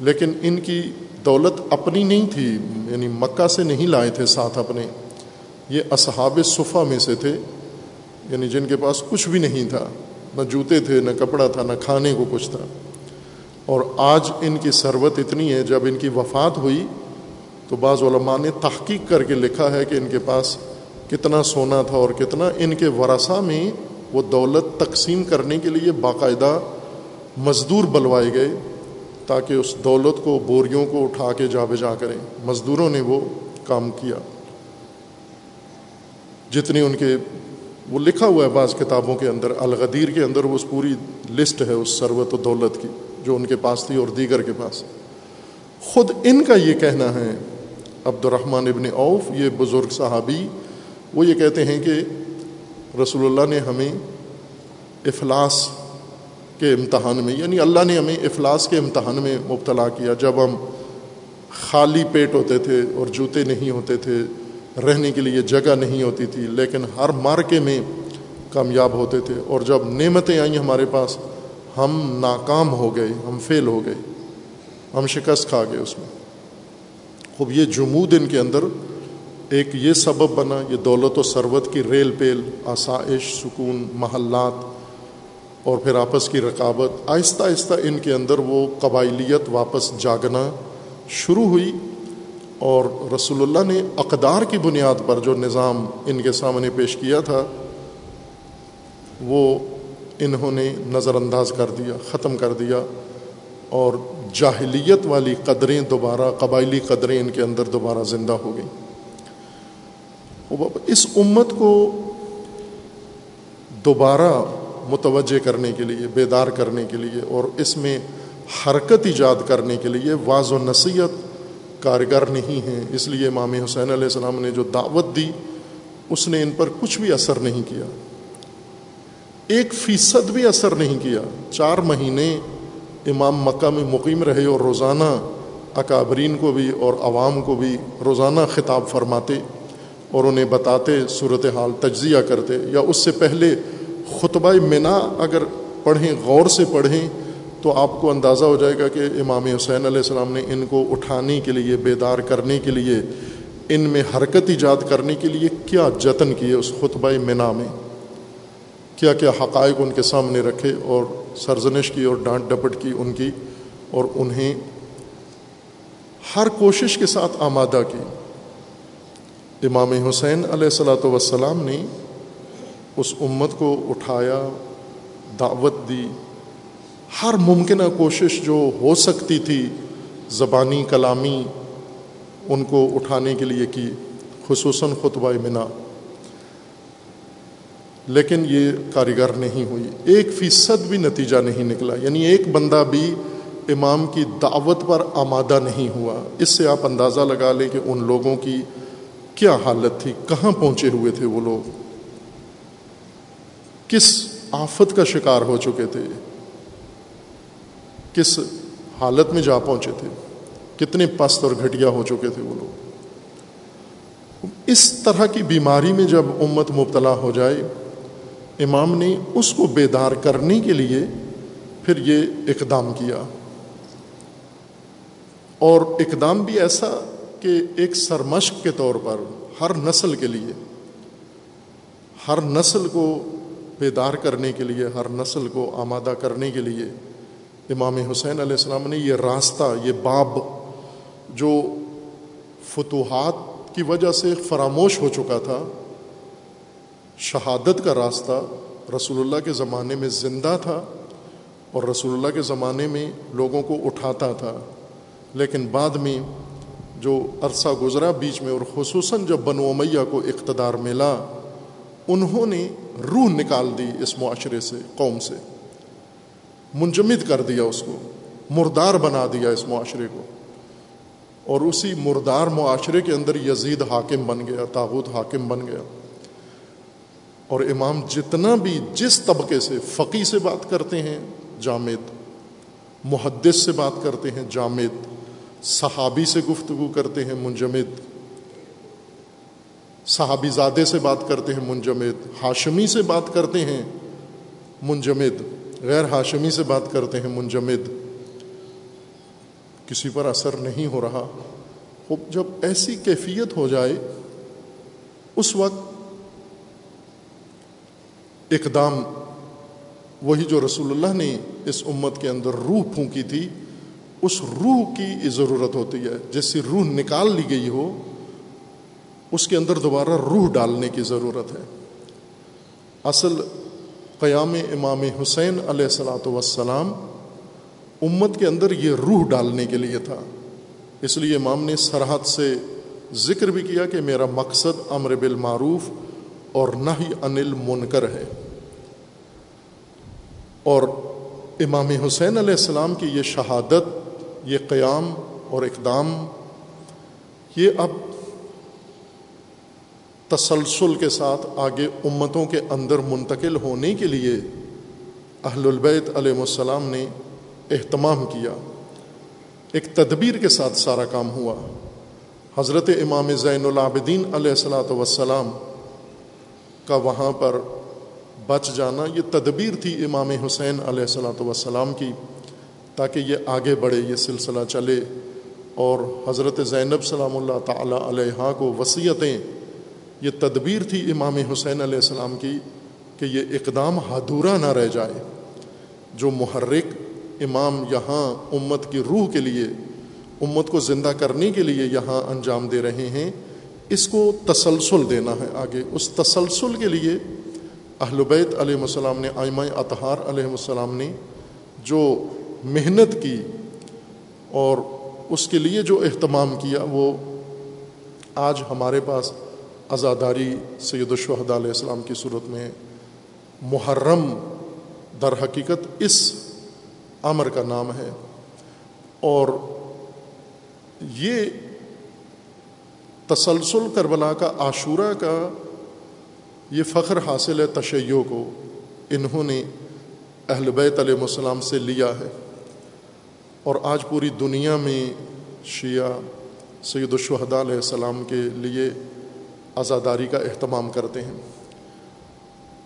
لیکن ان کی دولت اپنی نہیں تھی یعنی مکہ سے نہیں لائے تھے ساتھ اپنے۔ یہ اصحاب صفحہ میں سے تھے یعنی جن کے پاس کچھ بھی نہیں تھا۔ نہ جوتے تھے، نہ کپڑا تھا، نہ کھانے کو کچھ تھا۔ اور آج ان کی ثروت اتنی ہے، جب ان کی وفات ہوئی تو بعض علماء نے تحقیق کر کے لکھا ہے کہ ان کے پاس کتنا سونا تھا اور کتنا ان کے ورثہ میں وہ دولت تقسیم کرنے کے لیے باقاعدہ مزدور بلوائے گئے تاکہ اس دولت کو بوریوں کو اٹھا کے جا بجا کریں۔ مزدوروں نے وہ کام کیا۔ جتنی ان کے وہ لکھا ہوا ہے بعض کتابوں کے اندر، الغدیر کے اندر وہ اس پوری لسٹ ہے، اس ثروت و دولت کی، جو ان کے پاس تھی اور دیگر کے پاس۔ خود ان کا یہ کہنا ہے عبد الرحمٰن ابن اوف یہ بزرگ صحابی، وہ یہ کہتے ہیں کہ رسول اللہ نے ہمیں افلاس کے امتحان میں یعنی اللہ نے ہمیں افلاس کے امتحان میں مبتلا کیا۔ جب ہم خالی پیٹ ہوتے تھے اور جوتے نہیں ہوتے تھے، رہنے کے لیے جگہ نہیں ہوتی تھی، لیکن ہر مارکے میں کامیاب ہوتے تھے۔ اور جب نعمتیں آئیں ہمارے پاس، ہم ناکام ہو گئے، ہم فیل ہو گئے، ہم شکست کھا گئے اس میں۔ خوب، یہ جمود ان کے اندر ایک یہ سبب بنا، یہ دولت و ثروت کی ریل پیل، آسائش، سکون، محلات اور پھر آپس کی رقابت، آہستہ آہستہ ان کے اندر وہ قبائلیت واپس جاگنا شروع ہوئی اور رسول اللہ نے اقدار کی بنیاد پر جو نظام ان کے سامنے پیش کیا تھا، وہ انہوں نے نظر انداز کر دیا، ختم کر دیا اور جاہلیت والی قدریں دوبارہ، قبائلی قدریں ان کے اندر دوبارہ زندہ ہو گئیں۔ اس امت کو دوبارہ متوجہ کرنے کے لیے، بیدار کرنے کے لیے اور اس میں حرکت ایجاد کرنے کے لیے واض و نصیحت کارگر نہیں ہیں۔ اس لیے امام حسین علیہ السلام نے جو دعوت دی، اس نے ان پر کچھ بھی اثر نہیں کیا۔ ایک فیصد بھی اثر نہیں کیا۔ چار مہینے امام مکہ میں مقیم رہے اور روزانہ اکابرین کو بھی اور عوام کو بھی روزانہ خطاب فرماتے اور انہیں بتاتے صورت حال تجزیہ کرتے یا اس سے پہلے خطبہ منا اگر پڑھیں، غور سے پڑھیں، تو آپ کو اندازہ ہو جائے گا کہ امام حسین علیہ السلام نے ان کو اٹھانے کے لیے، بیدار کرنے کے لیے، ان میں حرکت ایجاد کرنے کے لیے کیا جتن کیے اس خطبہ منا میں؟ کیا کیا حقائق ان کے سامنے رکھے اور سرزنش کی اور ڈانٹ ڈپٹ کی ان کی اور انہیں ہر کوشش کے ساتھ آمادہ کی؟ امام حسین علیہ السلاۃ وسلام نے اس امت کو اٹھایا، دعوت دی۔ ہر ممکنہ کوشش جو ہو سکتی تھی، زبانی کلامی ان کو اٹھانے کے لیے کی، خصوصاً خطبہ منا۔ لیکن یہ کاریگر نہیں ہوئی۔ ایک فیصد بھی نتیجہ نہیں نکلا۔ یعنی ایک بندہ بھی امام کی دعوت پر آمادہ نہیں ہوا۔ اس سے آپ اندازہ لگا لیں کہ ان لوگوں کی کیا حالت تھی، کہاں پہنچے ہوئے تھے وہ لوگ؟ کس آفت کا شکار ہو چکے تھے کس حالت میں جا پہنچے تھے؟ کتنے پست اور گھٹیا ہو چکے تھے وہ لوگ؟ اس طرح کی بیماری میں جب امت مبتلا ہو جائے، امام نے اس کو بیدار کرنے کے لیے پھر یہ اقدام کیا۔ اور اقدام بھی ایسا کہ ایک سرمشق کے طور پر ہر نسل کے لیے، ہر نسل کو بیدار کرنے کے لیے، ہر نسل کو آمادہ کرنے کے لیے امام حسین علیہ السلام نے یہ راستہ، یہ باب جو فتوحات کی وجہ سے فراموش ہو چکا تھا، شہادت کا راستہ رسول اللہ کے زمانے میں زندہ تھا اور رسول اللہ کے زمانے میں لوگوں کو اٹھاتا تھا۔ لیکن بعد میں جو عرصہ گزرا بیچ میں اور خصوصاً جب بنو امیہ کو اقتدار ملا، انہوں نے روح نکال دی اس معاشرے سے، قوم سے۔ منجمد کر دیا اس کو، مردار بنا دیا اس معاشرے کو۔ اور اسی مردار معاشرے کے اندر یزید حاکم بن گیا تاغت حاکم بن گیا۔ اور امام جتنا بھی جس طبقے سے فقی سے بات کرتے ہیں، جامد، محدث سے بات کرتے ہیں، جامد، صحابی سے گفتگو کرتے ہیں، منجمد۔ صحابی زادے سے بات کرتے ہیں، منجمد ہاشمی سے بات کرتے ہیں، منجمد غیر ہاشمی سے بات کرتے ہیں، منجمد۔ کسی پر اثر نہیں ہو رہا۔ جب ایسی کیفیت ہو جائے، اس وقت اقدام وہی جو رسول اللہ نے اس امت کے اندر روح پھونکی تھی، اس روح کی ضرورت ہوتی ہے۔ جیسی روح نکال لی گئی ہو اس کے اندر دوبارہ روح ڈالنے کی ضرورت ہے۔ اصل قیام امام حسین علیہ السلاۃ وسلام امت کے اندر یہ روح ڈالنے کے لیے تھا۔ اس لیے امام نے سرحد سے ذکر بھی کیا کہ میرا مقصد امر بالمعروف اور نہ ہی انل منکر ہے۔ اور امام حسین علیہ السلام کی یہ شہادت، یہ قیام اور اقدام، یہ اب تسلسل کے ساتھ آگے امتوں کے اندر منتقل ہونے کے لیے اہل البیت علیہ السلام نے اہتمام کیا۔ ایک تدبیر کے ساتھ سارا کام ہوا۔ حضرت امام زین العابدین علیہ السلاۃ وسلام کا وہاں پر بچ جانا، یہ تدبیر تھی امام حسین علیہ السلاۃ وسلام کی، تاکہ یہ آگے بڑھے، یہ سلسلہ چلے اور حضرت زینب سلام اللہ تعالیٰ علیہ کو وصیتیں یہ تدبیر تھی امام حسین علیہ السلام کی کہ یہ اقدام ہدورہ نہ رہ جائے۔ جو محرک امام یہاں امت کی روح کے لیے، امت کو زندہ کرنے کے لیے یہاں انجام دے رہے ہیں، اس کو تسلسل دینا ہے آگے۔ اس تسلسل کے لیے اہل بیت علیہ السلام نے، آئمہ اطہار علیہ السلام نے جو محنت کی اور اس کے لیے جو اہتمام کیا، وہ آج ہمارے پاس عزاداری سید الشہد علیہ السلام کی صورت میں محرم در حقیقت اس امر کا نام ہے اور یہ تسلسل کربلا کا عاشورہ کا یہ فخر حاصل ہے تشیع کو انہوں نے اہل بیت علیہ السلام سے لیا ہے اور آج پوری دنیا میں شیعہ سید الشہداء علیہ السلام کے لیے عزاداری کا اہتمام کرتے ہیں۔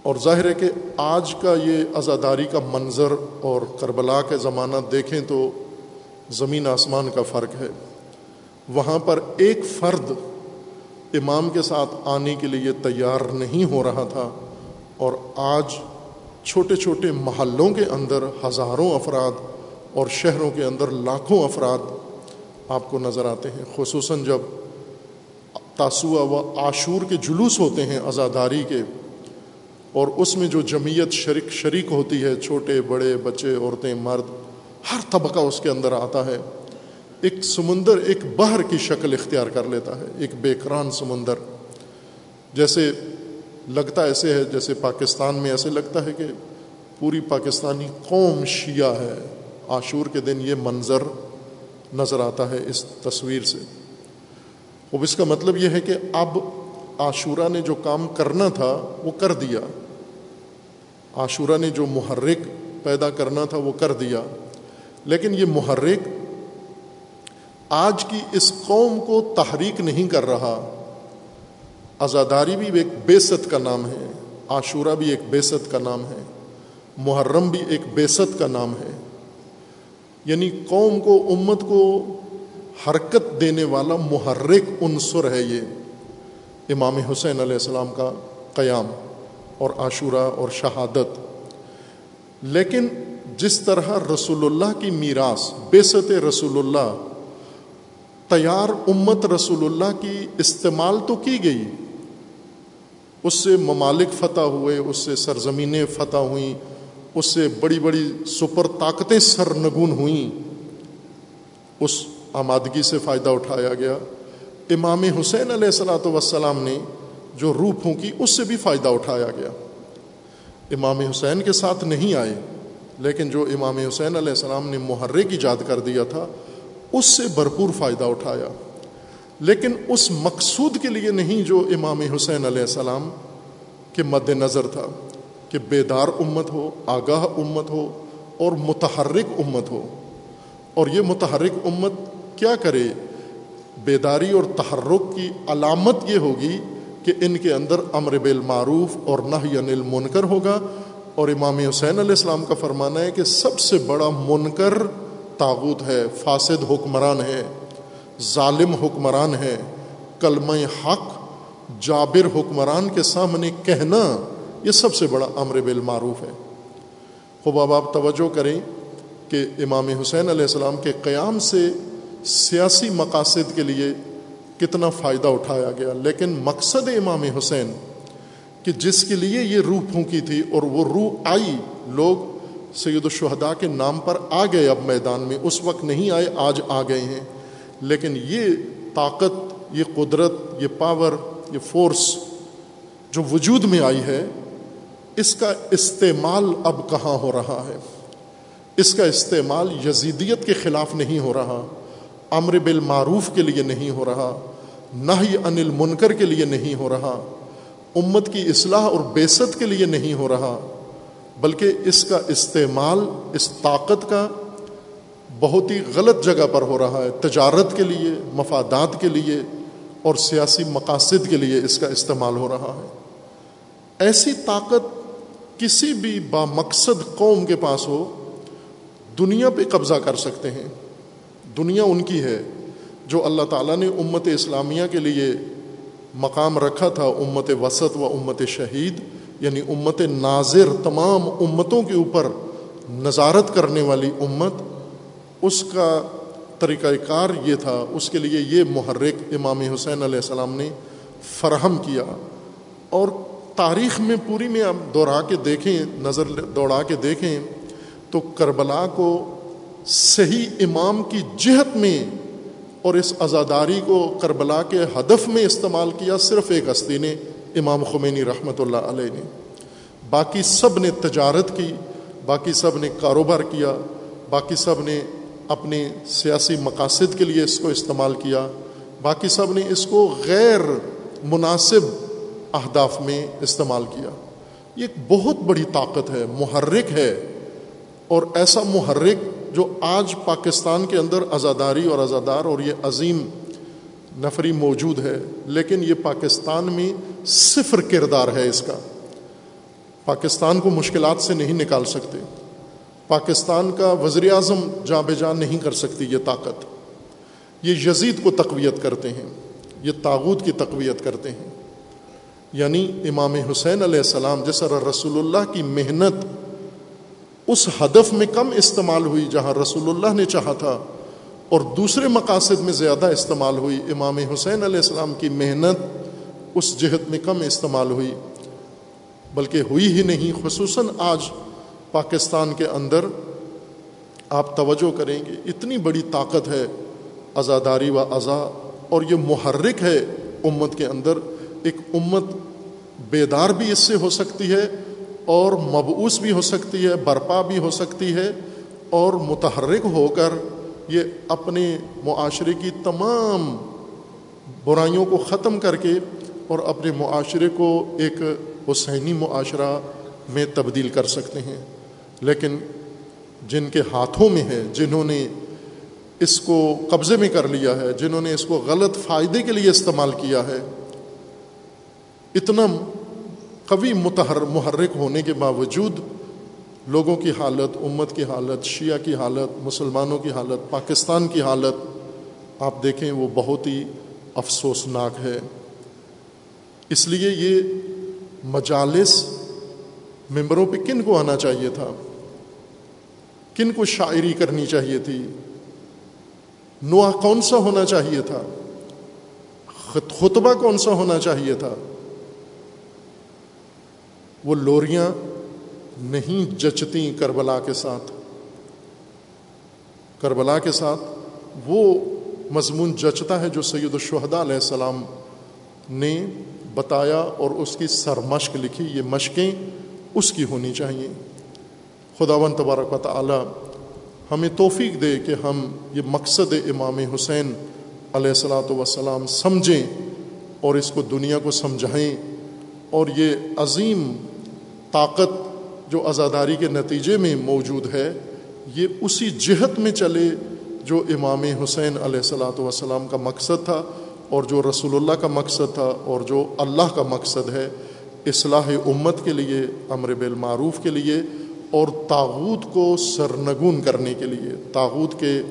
اور ظاہر ہے کہ آج کا یہ عزاداری کا منظر اور کربلا کے زمانہ دیکھیں تو زمین آسمان کا فرق ہے۔ وہاں پر ایک فرد امام کے ساتھ آنے کے لیے تیار نہیں ہو رہا تھا اور آج چھوٹے چھوٹے محلوں کے اندر ہزاروں افراد اور شہروں کے اندر لاکھوں افراد آپ کو نظر آتے ہیں، خصوصاً جب تاسوع و عاشور کے جلوس ہوتے ہیں عزاداری کے، اور اس میں جو جمعیت شریک شریک ہوتی ہے، چھوٹے، بڑے، بچے، عورتیں، مرد، ہر طبقہ اس کے اندر آتا ہے۔ ایک سمندر، ایک بہر کی شکل اختیار کر لیتا ہے، ایک بیکران سمندر۔ جیسے لگتا ایسے ہے، جیسے پاکستان میں ایسے لگتا ہے کہ پوری پاکستانی قوم شیعہ ہے۔ عاشور کے دن یہ منظر نظر آتا ہے اس تصویر سے۔ اب اس کا مطلب یہ ہے کہ اب عاشورہ نے جو کام کرنا تھا وہ کر دیا۔ عاشورہ نے جو محرک پیدا کرنا تھا وہ کر دیا۔ لیکن یہ محرک آج کی اس قوم کو تحریک نہیں کر رہا۔ آزاداری بھی ایک بیست کا نام ہے، عاشورہ بھی ایک بیست کا نام ہے، محرم بھی ایک بیست کا نام ہے۔ یعنی قوم کو، امت کو حرکت دینے والا محرک عنصر ہے یہ۔ امام حسین علیہ السلام کا قیام اور عاشورہ اور شہادت۔ لیکن جس طرح رسول اللہ کی میراث بیست رسول اللہ، تیار امت رسول اللہ کی استعمال تو کی گئی۔ اس سے ممالک فتح ہوئے، اس سے سرزمینیں فتح ہوئیں، اس سے بڑی بڑی سپر طاقتیں سرنگون ہوئیں۔ اس آمادگی سے فائدہ اٹھایا گیا۔ امام حسین علیہ السلاۃ وسلام نے جو روح پھونکی، اس سے بھی فائدہ اٹھایا گیا۔ امام حسین کے ساتھ نہیں آئے، لیکن جو امام حسین علیہ السلام نے محرک ایجاد کر دیا تھا، اس سے بھرپور فائدہ اٹھایا۔ لیکن اس مقصود کے لیے نہیں جو امام حسین علیہ السلام کے مد نظر تھا، کہ بیدار امت ہو، آگاہ امت ہو اور متحرک امت ہو۔ اور یہ متحرک امت کیا کرے؟ بیداری اور تحرک کی علامت یہ ہوگی کہ ان کے اندر امر بالمعروف اور نہ انل منکر ہوگا۔ اور امام حسین علیہ السلام کا فرمانا ہے کہ سب سے بڑا منکر تاغت ہے، فاسد حکمران ہے، ظالم حکمران ہے۔ کلمہ حق، جابر حکمران کے سامنے کہنا، یہ سب سے بڑا امر بالمعروف ہے۔ خوب اب آپ توجہ کریں کہ امام حسین علیہ السلام کے قیام سے سیاسی مقاصد کے لیے کتنا فائدہ اٹھایا گیا، لیکن مقصد امام حسین کہ جس کے لیے یہ روح پھونکی تھی اور وہ روح آئی، لوگ سید الشہداء کے نام پر آ گئے اب میدان میں، اس وقت نہیں آئے، آج آ گئے ہیں۔ لیکن یہ طاقت، یہ قدرت، یہ پاور یہ فورس جو وجود میں آئی ہے، اس کا استعمال اب کہاں ہو رہا ہے؟ اس کا استعمال یزیدیت کے خلاف نہیں ہو رہا۔ امر بالمعروف کے لیے نہیں ہو رہا نہ ہی انل منکر کے لیے نہیں ہو رہا، امت کی اصلاح اور بیست کے لیے نہیں ہو رہا، بلکہ اس کا استعمال، اس طاقت کا بہت ہی غلط جگہ پر ہو رہا ہے، تجارت کے لیے، مفادات کے لیے اور سیاسی مقاصد کے لیے اس کا استعمال ہو رہا ہے۔ ایسی طاقت کسی بھی با مقصد قوم کے پاس ہو، دنیا پہ قبضہ کر سکتے ہیں۔ دنیا ان کی ہے جو اللہ تعالیٰ نے امت اسلامیہ کے لیے مقام رکھا تھا، امت وسط و امت شہید یعنی امت ناظر، تمام امتوں کے اوپر نظارت کرنے والی امت، اس کا طریقہ کار یہ تھا، اس کے لیے یہ محرک امام حسین علیہ السلام نے فراہم کیا۔ اور تاریخ میں پوری میں آپ دوہرا کے دیکھیں، نظر دوڑا کے دیکھیں، تو کربلا کو صحیح امام کی جہت میں اور اس آزاداری کو کربلا کے ہدف میں استعمال کیا صرف ایک ہستی نے، امام خمینی رحمۃ اللہ علیہ نے۔ باقی سب نے تجارت کی، باقی سب نے کاروبار کیا، باقی سب نے اپنے سیاسی مقاصد کے لیے اس کو استعمال کیا، باقی سب نے اس کو غیر مناسب اہداف میں استعمال کیا۔ یہ ایک بہت بڑی طاقت ہے، محرک ہے۔ اور ایسا محرک جو آج پاکستان کے اندر آزاداری اور آزادار اور یہ عظیم نفری موجود ہے، لیکن یہ پاکستان میں صفر کردار ہے اس کا۔ پاکستان کو مشکلات سے نہیں نکال سکتے۔ پاکستان کا وزیر اعظم جاں بے جان نہیں کر سکتی یہ طاقت۔ یہ یزید کو تقویت کرتے ہیں، یہ تاغوت کی تقویت کرتے ہیں۔ یعنی امام حسین علیہ السلام جیسا رسول اللہ کی محنت اس ہدف میں کم استعمال ہوئی جہاں رسول اللہ نے چاہا تھا اور دوسرے مقاصد میں زیادہ استعمال ہوئی۔ امام حسین علیہ السلام کی محنت اس جہت میں کم استعمال ہوئی، بلکہ ہوئی ہی نہیں، خصوصاً آج پاکستان کے اندر آپ توجہ کریں گے، اتنی بڑی طاقت ہے آزاداری و ازا اور یہ محرک ہے امت کے اندر۔ ایک امت بیدار بھی اس سے ہو سکتی ہے اور مبعوث بھی ہو سکتی ہے، برپا بھی ہو سکتی ہے اور متحرک ہو کر یہ اپنے معاشرے کی تمام برائیوں کو ختم کر کے اور اپنے معاشرے کو ایک حسینی معاشرہ میں تبدیل کر سکتے ہیں۔ لیکن جن کے ہاتھوں میں ہے، جنہوں نے اس کو قبضے میں کر لیا ہے، جنہوں نے اس کو غلط فائدے کے لیے استعمال کیا ہے، اتنا قوی متحر، محرک ہونے کے باوجود لوگوں کی حالت، امت کی حالت، شیعہ کی حالت، مسلمانوں کی حالت، پاکستان کی حالت، آپ دیکھیں وہ بہت ہی افسوسناک ہے۔ اس لیے یہ مجالس ممبروں پہ کن کو آنا چاہیے تھا؟ کن کو شاعری کرنی چاہیے تھی؟ نوا کون سا ہونا چاہیے تھا؟ خطبہ کون سا ہونا چاہیے تھا؟ وہ لوریاں نہیں جچتی کربلا کے ساتھ۔ کربلا کے ساتھ وہ مضمون جچتا ہے جو سید الشہداء علیہ السلام نے بتایا اور اس کی سرمشق لکھی۔ یہ مشقیں اس کی ہونی چاہیے۔ خدا و تبارک و تعالی ہمیں توفیق دے کہ ہم یہ مقصد امام حسین علیہ السلاۃ وسلام سمجھیں اور اس کو دنیا کو سمجھائیں اور یہ عظیم طاقت جو آزاداری کے نتیجے میں موجود ہے، یہ اسی جہت میں چلے جو امام حسین علیہ السلاۃ وسلام کا مقصد تھا اور جو رسول اللہ کا مقصد تھا اور جو اللہ کا مقصد ہے اصلاح امت کے لیے، امر بالمعروف کے لیے اور تاغوت کو سرنگون کرنے کے لیے تاغوت کے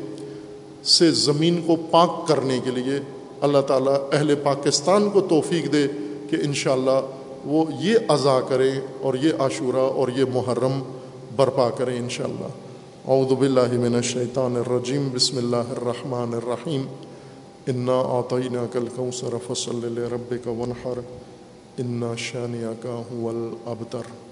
سے زمین کو پاک کرنے کے لیے۔ اللہ تعالیٰ اہل پاکستان کو توفیق دے کہ انشاءاللہ وہ یہ عزا کرے اور یہ عاشورہ اور یہ محرم برپا کرے انشاءاللہ۔ اعوذ باللہ من الشیطان الرجیم۔ بسم اللہ الرحمن الرحیم۔ انا آطینہ کل کوثر فصل لربک ونحر انا شانیہ هو الابتر۔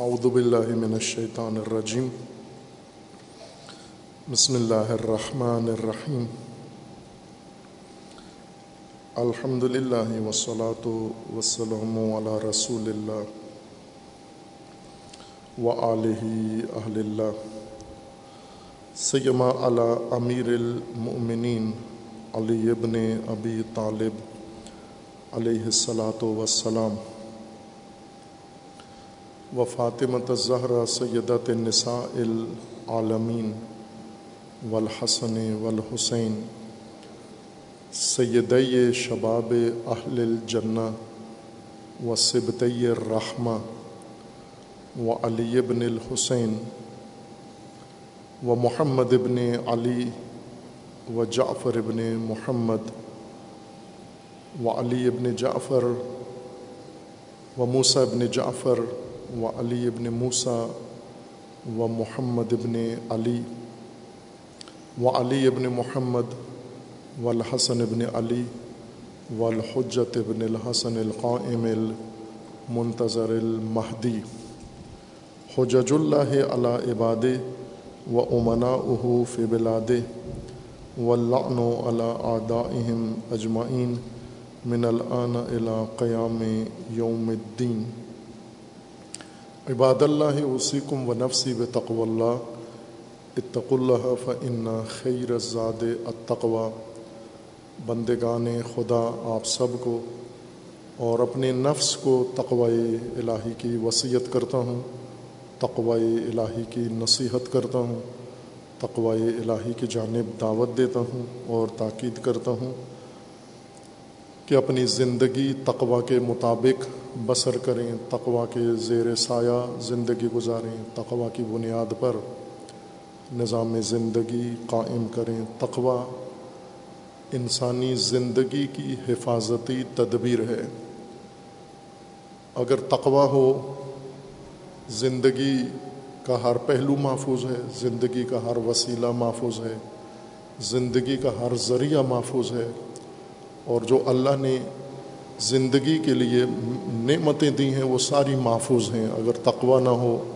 اعوذ باللہ من الشیطان الرجیم بسم اللہ الرحمن الرحیم الحمد للہ وسلاۃ وسلم علی رسول اللہ و علیہ اہل اللہ سیما علی امیر المؤمنین علی ابن ابی طالب علیہ السلاۃ وسلام و فاطمۃ الزہرا سیدت النساء العالمین والحسن والحسین سید شباب اہل الجنہ و سبت الرحمہ و علی ابن الحسین و محمد ابن علی و جعفر ابن محمد و علی ابن جعفر و موسیٰ ابن جعفر و علی ابن موسیٰ و محمد ابن علی و علی ابن محمد و الحسن ابن علی و الحجت ابن الحسن القائم المنتظر المہدی حجج اللہ علی عباد و امنا اہو فی بلاد و اللعن علی آدائہم اجمعین من الآن الى قیام یوم الدین عباد اللہ وسیکم و نفسی بتقو اللہ. اتق اللہ فن خیر زاد التقوی. بندگان خدا، آپ سب کو اور اپنے نفس کو تقوی الہی کی وصیت کرتا ہوں، تقوی الہی کی نصیحت کرتا ہوں، تقوی الہی کی جانب دعوت دیتا ہوں اور تاکید کرتا ہوں کہ اپنی زندگی تقوا کے مطابق بسر کریں تقوا کے زیر سایہ زندگی گزاریں تقوا کی بنیاد پر نظام زندگی قائم کریں۔ تقوا انسانی زندگی کی حفاظتی تدبیر ہے۔ اگر تقوا ہو، زندگی کا ہر پہلو محفوظ ہے، زندگی کا ہر وسیلہ محفوظ ہے، زندگی کا ہر ذریعہ محفوظ ہے۔ اور جو اللہ نے زندگی کے لیے نعمتیں دی ہیں، وہ ساری محفوظ ہیں۔ اگر تقوی نہ ہو،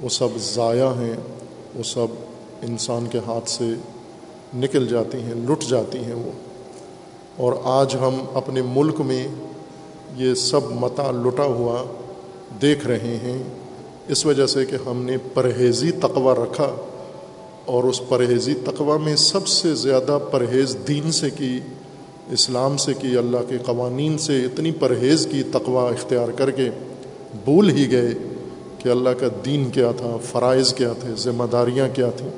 وہ سب ضائع ہیں۔ وہ سب انسان کے ہاتھ سے نکل جاتی ہیں، لٹ جاتی ہیں وہ۔ اور آج ہم اپنے ملک میں یہ سب متا لٹا ہوا دیکھ رہے ہیں۔ اس وجہ سے کہ ہم نے پرہیزی تقوی رکھا اور اس پرہیزی تقوی میں سب سے زیادہ پرہیز دین سے کی۔ اسلام سے کی، اللہ کے قوانین سے اتنی پرہیز کی تقوا اختیار کر کے بھول ہی گئے کہ اللہ کا دین کیا تھا، فرائض کیا تھے، ذمہ داریاں کیا تھیں۔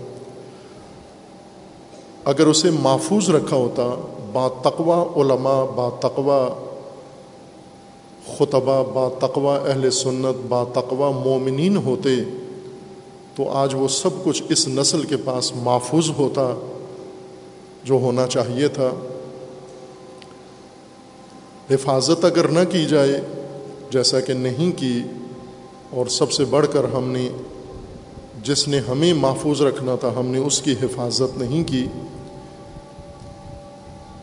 اگر اسے محفوظ رکھا ہوتا، با تقوا علماء، با تقوا خطبہ با تقوا اہل سنت، با تقوا مومنین ہوتے، تو آج وہ سب کچھ اس نسل کے پاس محفوظ ہوتا جو ہونا چاہیے تھا۔ حفاظت اگر نہ کی جائے، جیسا کہ نہیں کی، اور سب سے بڑھ کر ہم نے جس نے ہمیں محفوظ رکھنا تھا، ہم نے اس کی حفاظت نہیں کی۔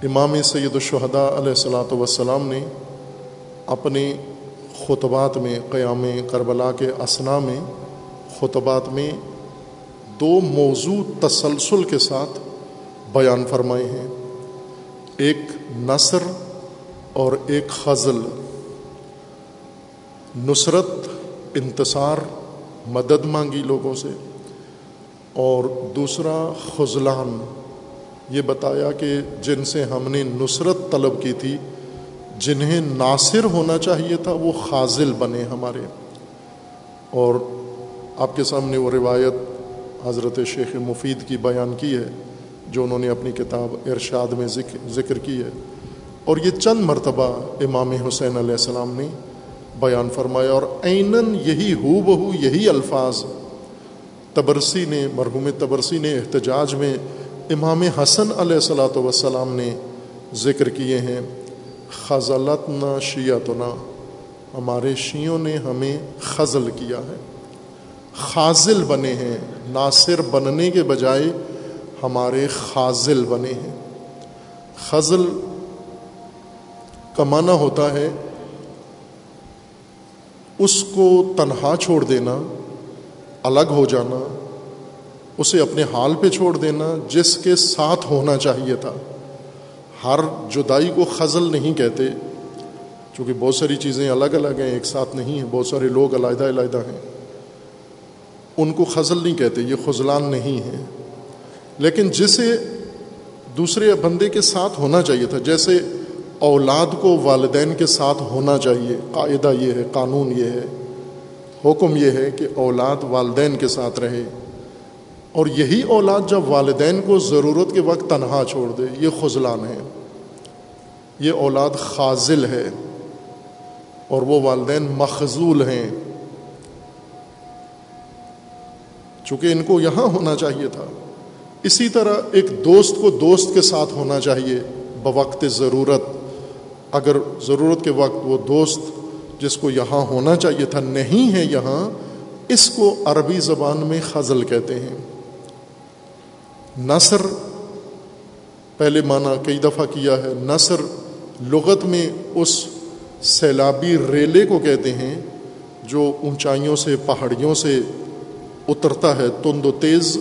امام سید الشہداء علیہ السلاۃ وسلام نے اپنے خطبات میں، قیام کربلا کے اسنا میں، خطبات میں دو موضوع تسلسل کے ساتھ بیان فرمائے ہیں۔ ایک نثر اور ایک خزل، نصرت، انتصار، مدد مانگی لوگوں سے، اور دوسرا خزلان۔ یہ بتایا کہ جن سے ہم نے نصرت طلب کی تھی، جنہیں ناصر ہونا چاہیے تھا، وہ خازل بنے ہمارے۔ اور آپ کے سامنے وہ روایت حضرت شیخ مفید کی بیان کی ہے، جو انہوں نے اپنی کتاب ارشاد میں ذکر کی ہے۔ اور یہ چند مرتبہ امام حسین علیہ السلام نے بیان فرمایا اور عیناً یہی ہو بہو، یہی الفاظ تبرسی نے، مرحوم تبرسی نے احتجاج میں امام حسن علیہ السلاۃ وسلام نے ذکر کیے ہیں خزلت نہ شیعت نہ ہمارے شیعوں نے ہمیں خزل کیا ہے۔ خازل بنے ہیں، ناصر بننے کے بجائے ہمارے خازل بنے ہیں۔ خزل کا معنی ہوتا ہے اس کو تنہا چھوڑ دینا، الگ ہو جانا، اسے اپنے حال پہ چھوڑ دینا جس کے ساتھ ہونا چاہیے تھا۔ ہر جدائی کو خزل نہیں کہتے، چونکہ بہت ساری چیزیں الگ الگ ہیں، ایک ساتھ نہیں ہیں، بہت سارے لوگ علیحدہ علیحدہ ہیں۔ ان کو خزل نہیں کہتے، یہ خزلان نہیں ہے لیکن جسے دوسرے بندے کے ساتھ ہونا چاہیے تھا، جیسے اولاد کو والدین کے ساتھ ہونا چاہیے۔ قاعدہ یہ ہے، قانون یہ ہے۔ حکم یہ ہے کہ اولاد والدین کے ساتھ رہے۔ اور یہی اولاد جب والدین کو ضرورت کے وقت تنہا چھوڑ دے، یہ خزلان ہے۔ یہ اولاد خازل ہے۔ اور وہ والدین مخضول ہیں۔ چونکہ ان کو یہاں ہونا چاہیے تھا۔ اسی طرح ایک دوست کو دوست کے ساتھ ہونا چاہیے۔ بوقت ضرورت۔ اگر ضرورت کے وقت وہ دوست جس کو یہاں ہونا چاہیے تھا نہیں ہے یہاں، اس کو عربی زبان میں خزل کہتے ہیں۔ نثر پہلے معنی کئی دفعہ کیا ہے۔ نثر لغت میں اس سیلابی ریلے کو کہتے ہیں جو اونچائیوں سے، پہاڑیوں سے اترتا ہے۔ تند و تیز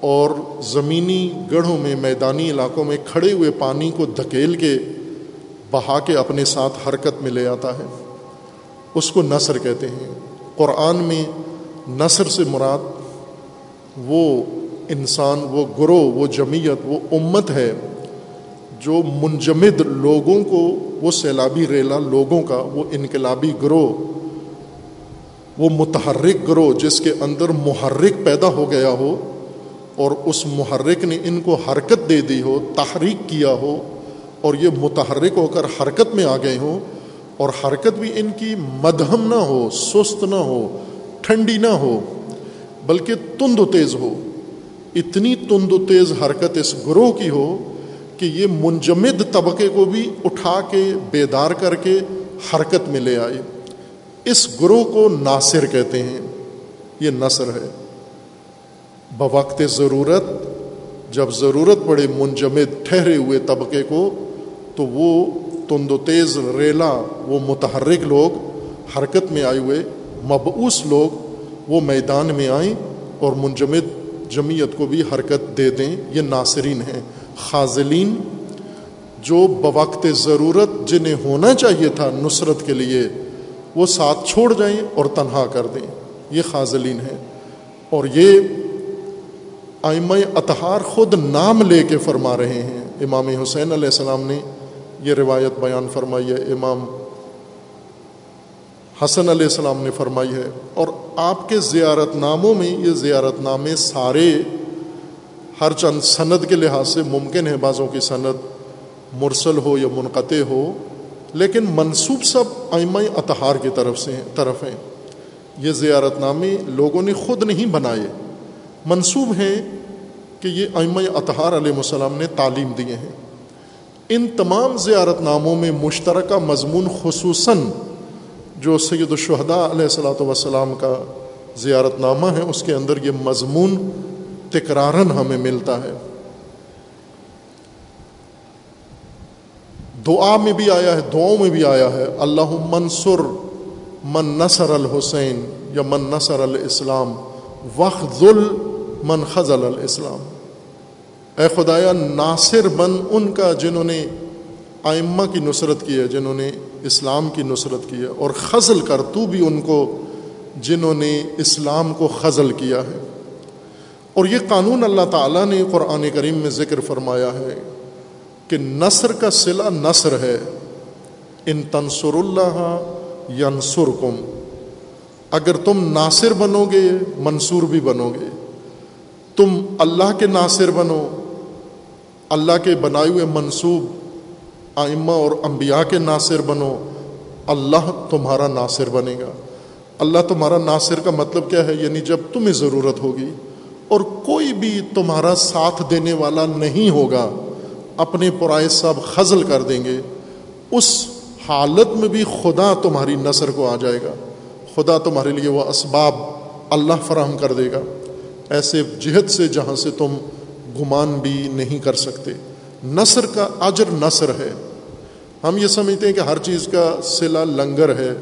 اور زمینی گڑھوں میں، میدانی علاقوں میں کھڑے ہوئے پانی کو دھکیل کے بہا کے اپنے ساتھ حرکت میں لے آتا ہے۔ اس کو نثر کہتے ہیں۔ قرآن میں نثر سے مراد وہ انسان، وہ گروہ، وہ جمعیت، وہ امت ہے جو منجمد لوگوں کو، وہ سیلابی ریلا لوگوں کا، وہ انقلابی گروہ، وہ متحرک گروہ جس کے اندر محرک پیدا ہو گیا ہو اور اس محرک نے ان کو حرکت دے دی ہو، تحریک کیا ہو۔ اور یہ متحرک ہو کر حرکت میں آ گئے ہوں اور حرکت بھی ان کی مدہم نہ ہو، سست نہ ہو، ٹھنڈی نہ ہو، بلکہ تند و تیز ہو۔ اتنی تند و تیز حرکت اس گروہ کی ہو کہ یہ منجمد طبقے کو بھی اٹھا کے، بیدار کر کے حرکت میں لے آئے۔ اس گروہ کو ناصر کہتے ہیں۔ یہ نثر ہے۔ بوقت ضرورت، جب ضرورت پڑے منجمد ٹھہرے ہوئے طبقے کو تو وہ تند و تیز ریلا وہ متحرک لوگ حرکت میں آئے ہوئے، مبعوث لوگ وہ میدان میں آئیں اور منجمد جمعیت کو بھی حرکت دے دیں۔ یہ ناصرین ہیں خاضلین جو بوقت ضرورت جنہیں ہونا چاہیے تھا نصرت کے لیے، وہ ساتھ چھوڑ جائیں اور تنہا کر دیں۔ یہ خاضلین ہیں۔ اور یہ آئمہ اطہار خود نام لے کے فرما رہے ہیں۔ امام حسین علیہ السلام نے یہ روایت بیان فرمائی ہے، امام حسن علیہ السلام نے فرمائی ہے۔ اور آپ کے زیارت ناموں میں یہ زیارت نامے سارے ہر چند سند کے لحاظ سے ممکن ہے، بعضوں کی سند مرسل ہو یا منقطع ہو، لیکن منصوب سب آئمہ اطہار کی طرف سے طرف ہیں۔ یہ زیارت نامے لوگوں نے خود نہیں بنائے۔ منصوب ہیں کہ یہ آئمہ اطہار علیہ السلام نے تعلیم دیے ہیں۔ ان تمام زیارت ناموں میں مشترکہ مضمون خصوصاً جو سید الشہداء علیہ السلاۃ وسلام کا زیارت نامہ ہے، اس کے اندر یہ مضمون تکرارن ہمیں ملتا ہے۔ دعا میں بھی آیا ہے، دعاؤں میں بھی آیا ہے۔ اللہ منصر من نصر الحسین یا من نصر الاسلام وقت ذل من خزل الاسلام۔ اے خدایا، ناصر بن ان کا جنہوں نے آئمہ کی نصرت کی ہے، جنہوں نے اسلام کی نصرت کی ہے، اور خزل کر تو بھی ان کو جنہوں نے اسلام کو خزل کیا ہے۔ اور یہ قانون اللہ تعالیٰ نے قرآن کریم میں ذکر فرمایا ہے کہ نثر کا صلہ نثر ہے۔ ان تنسر اللہ ینسر کم اگر تم ناصر بنو گے، منصور بھی بنو گے۔ تم اللہ کے ناصر بنو۔ اللہ کے بنائے ہوئے منصوب آئمہ اور انبیاء کے ناصر بنو، اللہ تمہارا ناصر بنے گا۔ اللہ تمہارا ناصر کا مطلب کیا ہے؟ یعنی جب تمہیں ضرورت ہوگی اور کوئی بھی تمہارا ساتھ دینے والا نہیں ہوگا، اپنے پرائے سب خزل کر دیں گے۔ اس حالت میں بھی خدا تمہاری نثر کو آ جائے گا۔ خدا تمہارے لیے وہ اسباب اللہ فراہم کر دے گا۔ ایسے جہد سے جہاں سے تم گمان بھی نہیں کر سکتے۔ نثر کا اجر نثر ہے۔ ہم یہ سمجھتے ہیں کہ ہر چیز کا صلہ لنگر ہے۔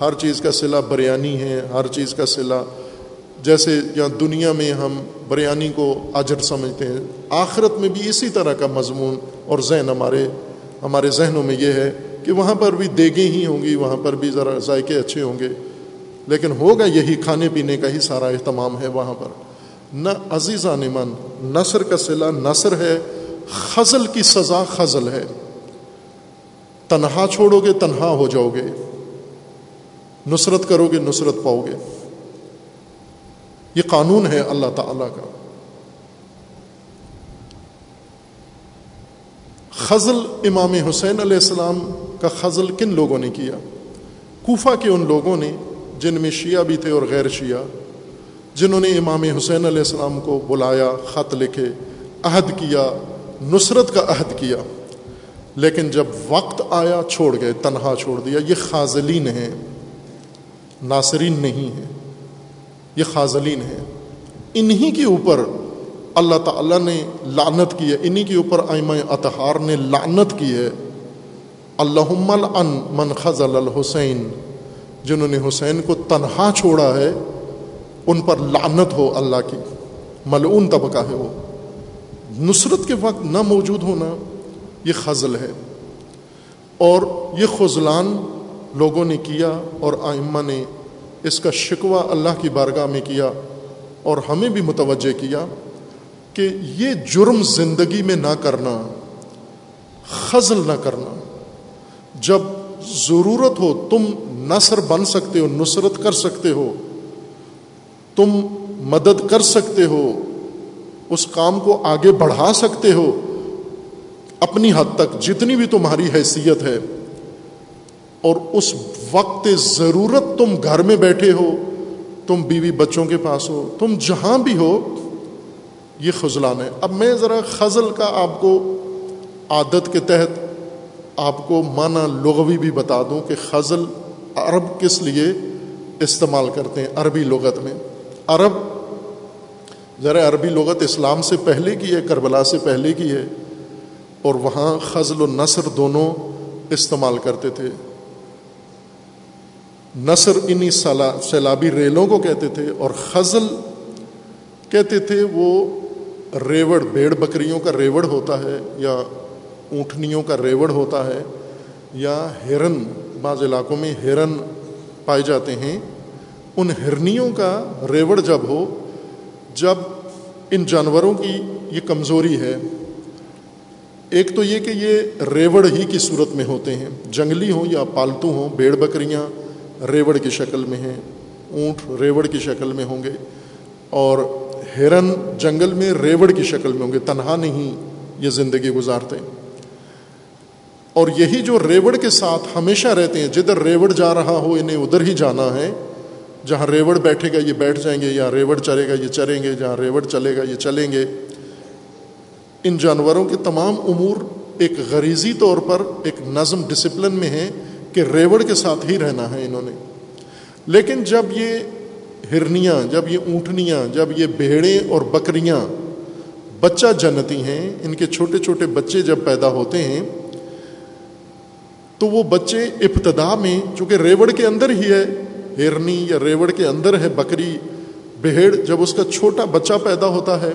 ہر چیز کا صلہ بریانی ہے۔ ہر چیز کا صلہ جیسے یا دنیا میں ہم بریانی کو اجر سمجھتے ہیں۔ آخرت میں بھی اسی طرح کا مضمون اور ذہن ہمارے ہمارے ذہنوں میں یہ ہے کہ وہاں پر بھی دیگیں ہی ہوں گی، وہاں پر بھی ذرا ذائقے اچھے ہوں گے۔ لیکن ہوگا یہی کھانے پینے کا ہی سارا اہتمام ہے وہاں پر۔ نہ عزیزہ نمن نثر کا صلہ نثر ہے، خزل کی سزا خزل ہے۔ تنہا چھوڑو گے، تنہا ہو جاؤ گے۔ نصرت کرو گے، نصرت پاؤ گے۔ یہ قانون ہے اللہ تعالیٰ کا۔ خزل امام حسین علیہ السلام کا خزل کن لوگوں نے کیا؟ کوفہ کے ان لوگوں نے، جن میں شیعہ بھی تھے اور غیر شیعہ جنہوں نے امام حسین علیہ السلام کو بلایا، خط لکھے، عہد کیا، نصرت کا عہد کیا۔ لیکن جب وقت آیا، چھوڑ گئے، تنہا چھوڑ دیا۔ یہ خازلین ہیں۔ ناصرین نہیں ہیں۔ یہ خازلین ہیں۔ انہی کے اوپر اللہ تعالیٰ نے لعنت کی ہے۔ انہی کے اوپر آئمہ اطہار نے لعنت کی ہے۔ اللہ من خزل الحسین، جنہوں نے حسین کو تنہا چھوڑا ہے ان پر لعنت ہو اللہ کی۔ ملعون طبقہ ہے وہ۔ نصرت کے وقت نہ موجود ہونا یہ خزل ہے۔ اور یہ خزلان لوگوں نے کیا اور آئمہ نے اس کا شکوہ اللہ کی بارگاہ میں کیا اور ہمیں بھی متوجہ کیا کہ یہ جرم زندگی میں نہ کرنا، خزل نہ کرنا۔ جب ضرورت ہو تم نثر بن سکتے ہو، نصرت کر سکتے ہو تم مدد کر سکتے ہو، اس کام کو آگے بڑھا سکتے ہو۔ اپنی حد تک جتنی بھی تمہاری حیثیت ہے، اور اس وقت ضرورت تم گھر میں بیٹھے ہو، تم بیوی بچوں کے پاس ہو، تم جہاں بھی ہو، یہ خزلان ہے اب میں ذرا خزل کا آپ کو عادت کے تحت آپ کو معنی لغوی بھی بتا دوں کہ خزل عرب کس لیے استعمال کرتے ہیں، عربی لغت میں۔ عرب ذرا عربی لغت اسلام سے پہلے کی ہے، کربلا سے پہلے کی ہے، اور وہاں خزل و نثر دونوں استعمال کرتے تھے۔ نثر انہیں سیلابی ریلوں کو کہتے تھے، اور خزل کہتے تھے وہ ریوڑ بھیڑ بکریوں کا ریوڑ ہوتا ہے، یا اونٹنیوں کا ریوڑ ہوتا ہے، یا ہرن، بعض علاقوں میں ہرن پائے جاتے ہیں۔ ان ہرنیوں کا ریوڑ جب ہو، جب ان جانوروں کی یہ کمزوری ہے، ایک تو یہ کہ یہ ریوڑ ہی کی صورت میں ہوتے ہیں، جنگلی ہوں یا پالتو ہوں، بیڑ بکریاں ریوڑ کی شکل میں ہیں، اونٹ ریوڑ کی شکل میں ہوں گے، اور ہرن جنگل میں ریوڑ کی شکل میں ہوں گے، تنہا نہیں یہ زندگی گزارتے۔ اور یہی جو ریوڑ کے ساتھ ہمیشہ رہتے ہیں، جدھر ریوڑ جا رہا ہو، انہیں ادھر ہی جانا ہے جہاں ریوڑ بیٹھے گا یہ بیٹھ جائیں گے یا ریوڑ چلے گا، یہ چلیں گے، جہاں ریوڑ چلے گا، یہ چلیں گے۔ ان جانوروں کے تمام امور ایک غریزی طور پر ایک نظم ڈسپلن میں ہے کہ ریوڑ کے ساتھ ہی رہنا ہے انہوں نے۔ لیکن جب یہ ہرنیاں، جب یہ اونٹنیاں، جب یہ بھیڑیں اور بکریاں بچہ جنتی ہیں، ان کے چھوٹے چھوٹے بچے جب پیدا ہوتے ہیں، تو وہ بچے ابتدا میں، چونکہ ریوڑ کے اندر ہی ہے ہرنی یا ریوڑ کے اندر ہے بکری بھیڑ جب اس کا چھوٹا بچہ پیدا ہوتا ہے،